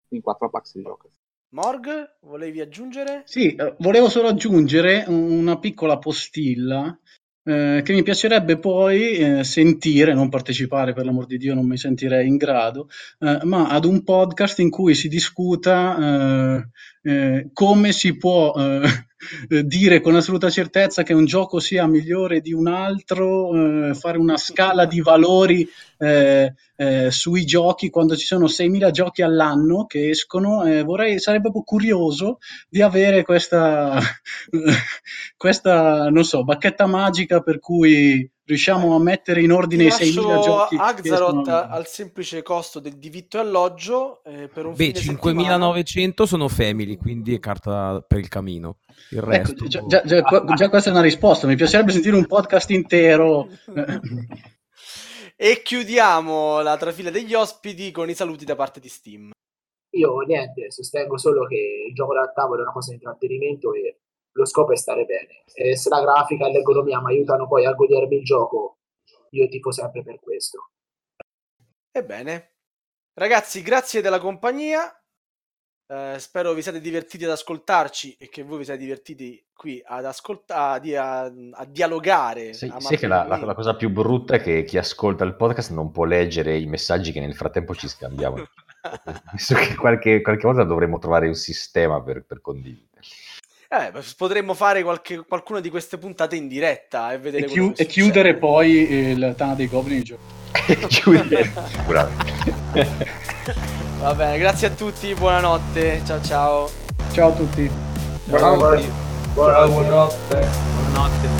In quattro a Pax si gioca. Morg, volevi aggiungere? Sì, eh, volevo solo aggiungere una piccola postilla eh, che mi piacerebbe poi eh, sentire, non partecipare per l'amor di Dio, non mi sentirei in grado, eh, ma ad un podcast in cui si discuta eh, eh, come si può dire con assoluta certezza che un gioco sia migliore di un altro, fare una scala di valori eh, sui giochi quando ci sono 6.000 giochi all'anno che escono. Eh, vorrei, sarei proprio curioso di avere questa, [LAUGHS] questa, non so, bacchetta magica per cui riusciamo a mettere in ordine i 6.000 giochi. Axaroth al semplice costo del di vitto e alloggio eh, per un Beh, 5.900 sono family, quindi è carta per il camino. Il ecco, resto... Già, già, già, già, questa è una risposta. Mi piacerebbe sentire un podcast intero. [LAUGHS] E chiudiamo la trafila degli ospiti con i saluti da parte di Steam. Io niente, sostengo solo che il gioco da tavolo è una cosa di intrattenimento e lo scopo è stare bene. E se la grafica e l'ergonomia mi aiutano poi a godermi il gioco, io tifo sempre per questo. Ebbene, ragazzi, grazie della compagnia. Eh, spero vi siate divertiti ad ascoltarci e che voi vi siate divertiti qui ad ascoltare, a, a, dialogare. Sì, sì che la, la, la, cosa più brutta è che chi ascolta il podcast non può leggere i messaggi che nel frattempo ci scambiamo. [LAUGHS] Penso che qualche, qualche, volta dovremmo trovare un sistema per, per condividere. Eh, potremmo fare qualche, qualcuna di queste puntate in diretta e vedere e, chiu- e chiudere poi il Tana dei Goblin. [LAUGHS] chiudere, Va bene, grazie a tutti, buonanotte. Ciao ciao. Ciao a tutti. Ciao, ciao, buonanotte. Buonanotte.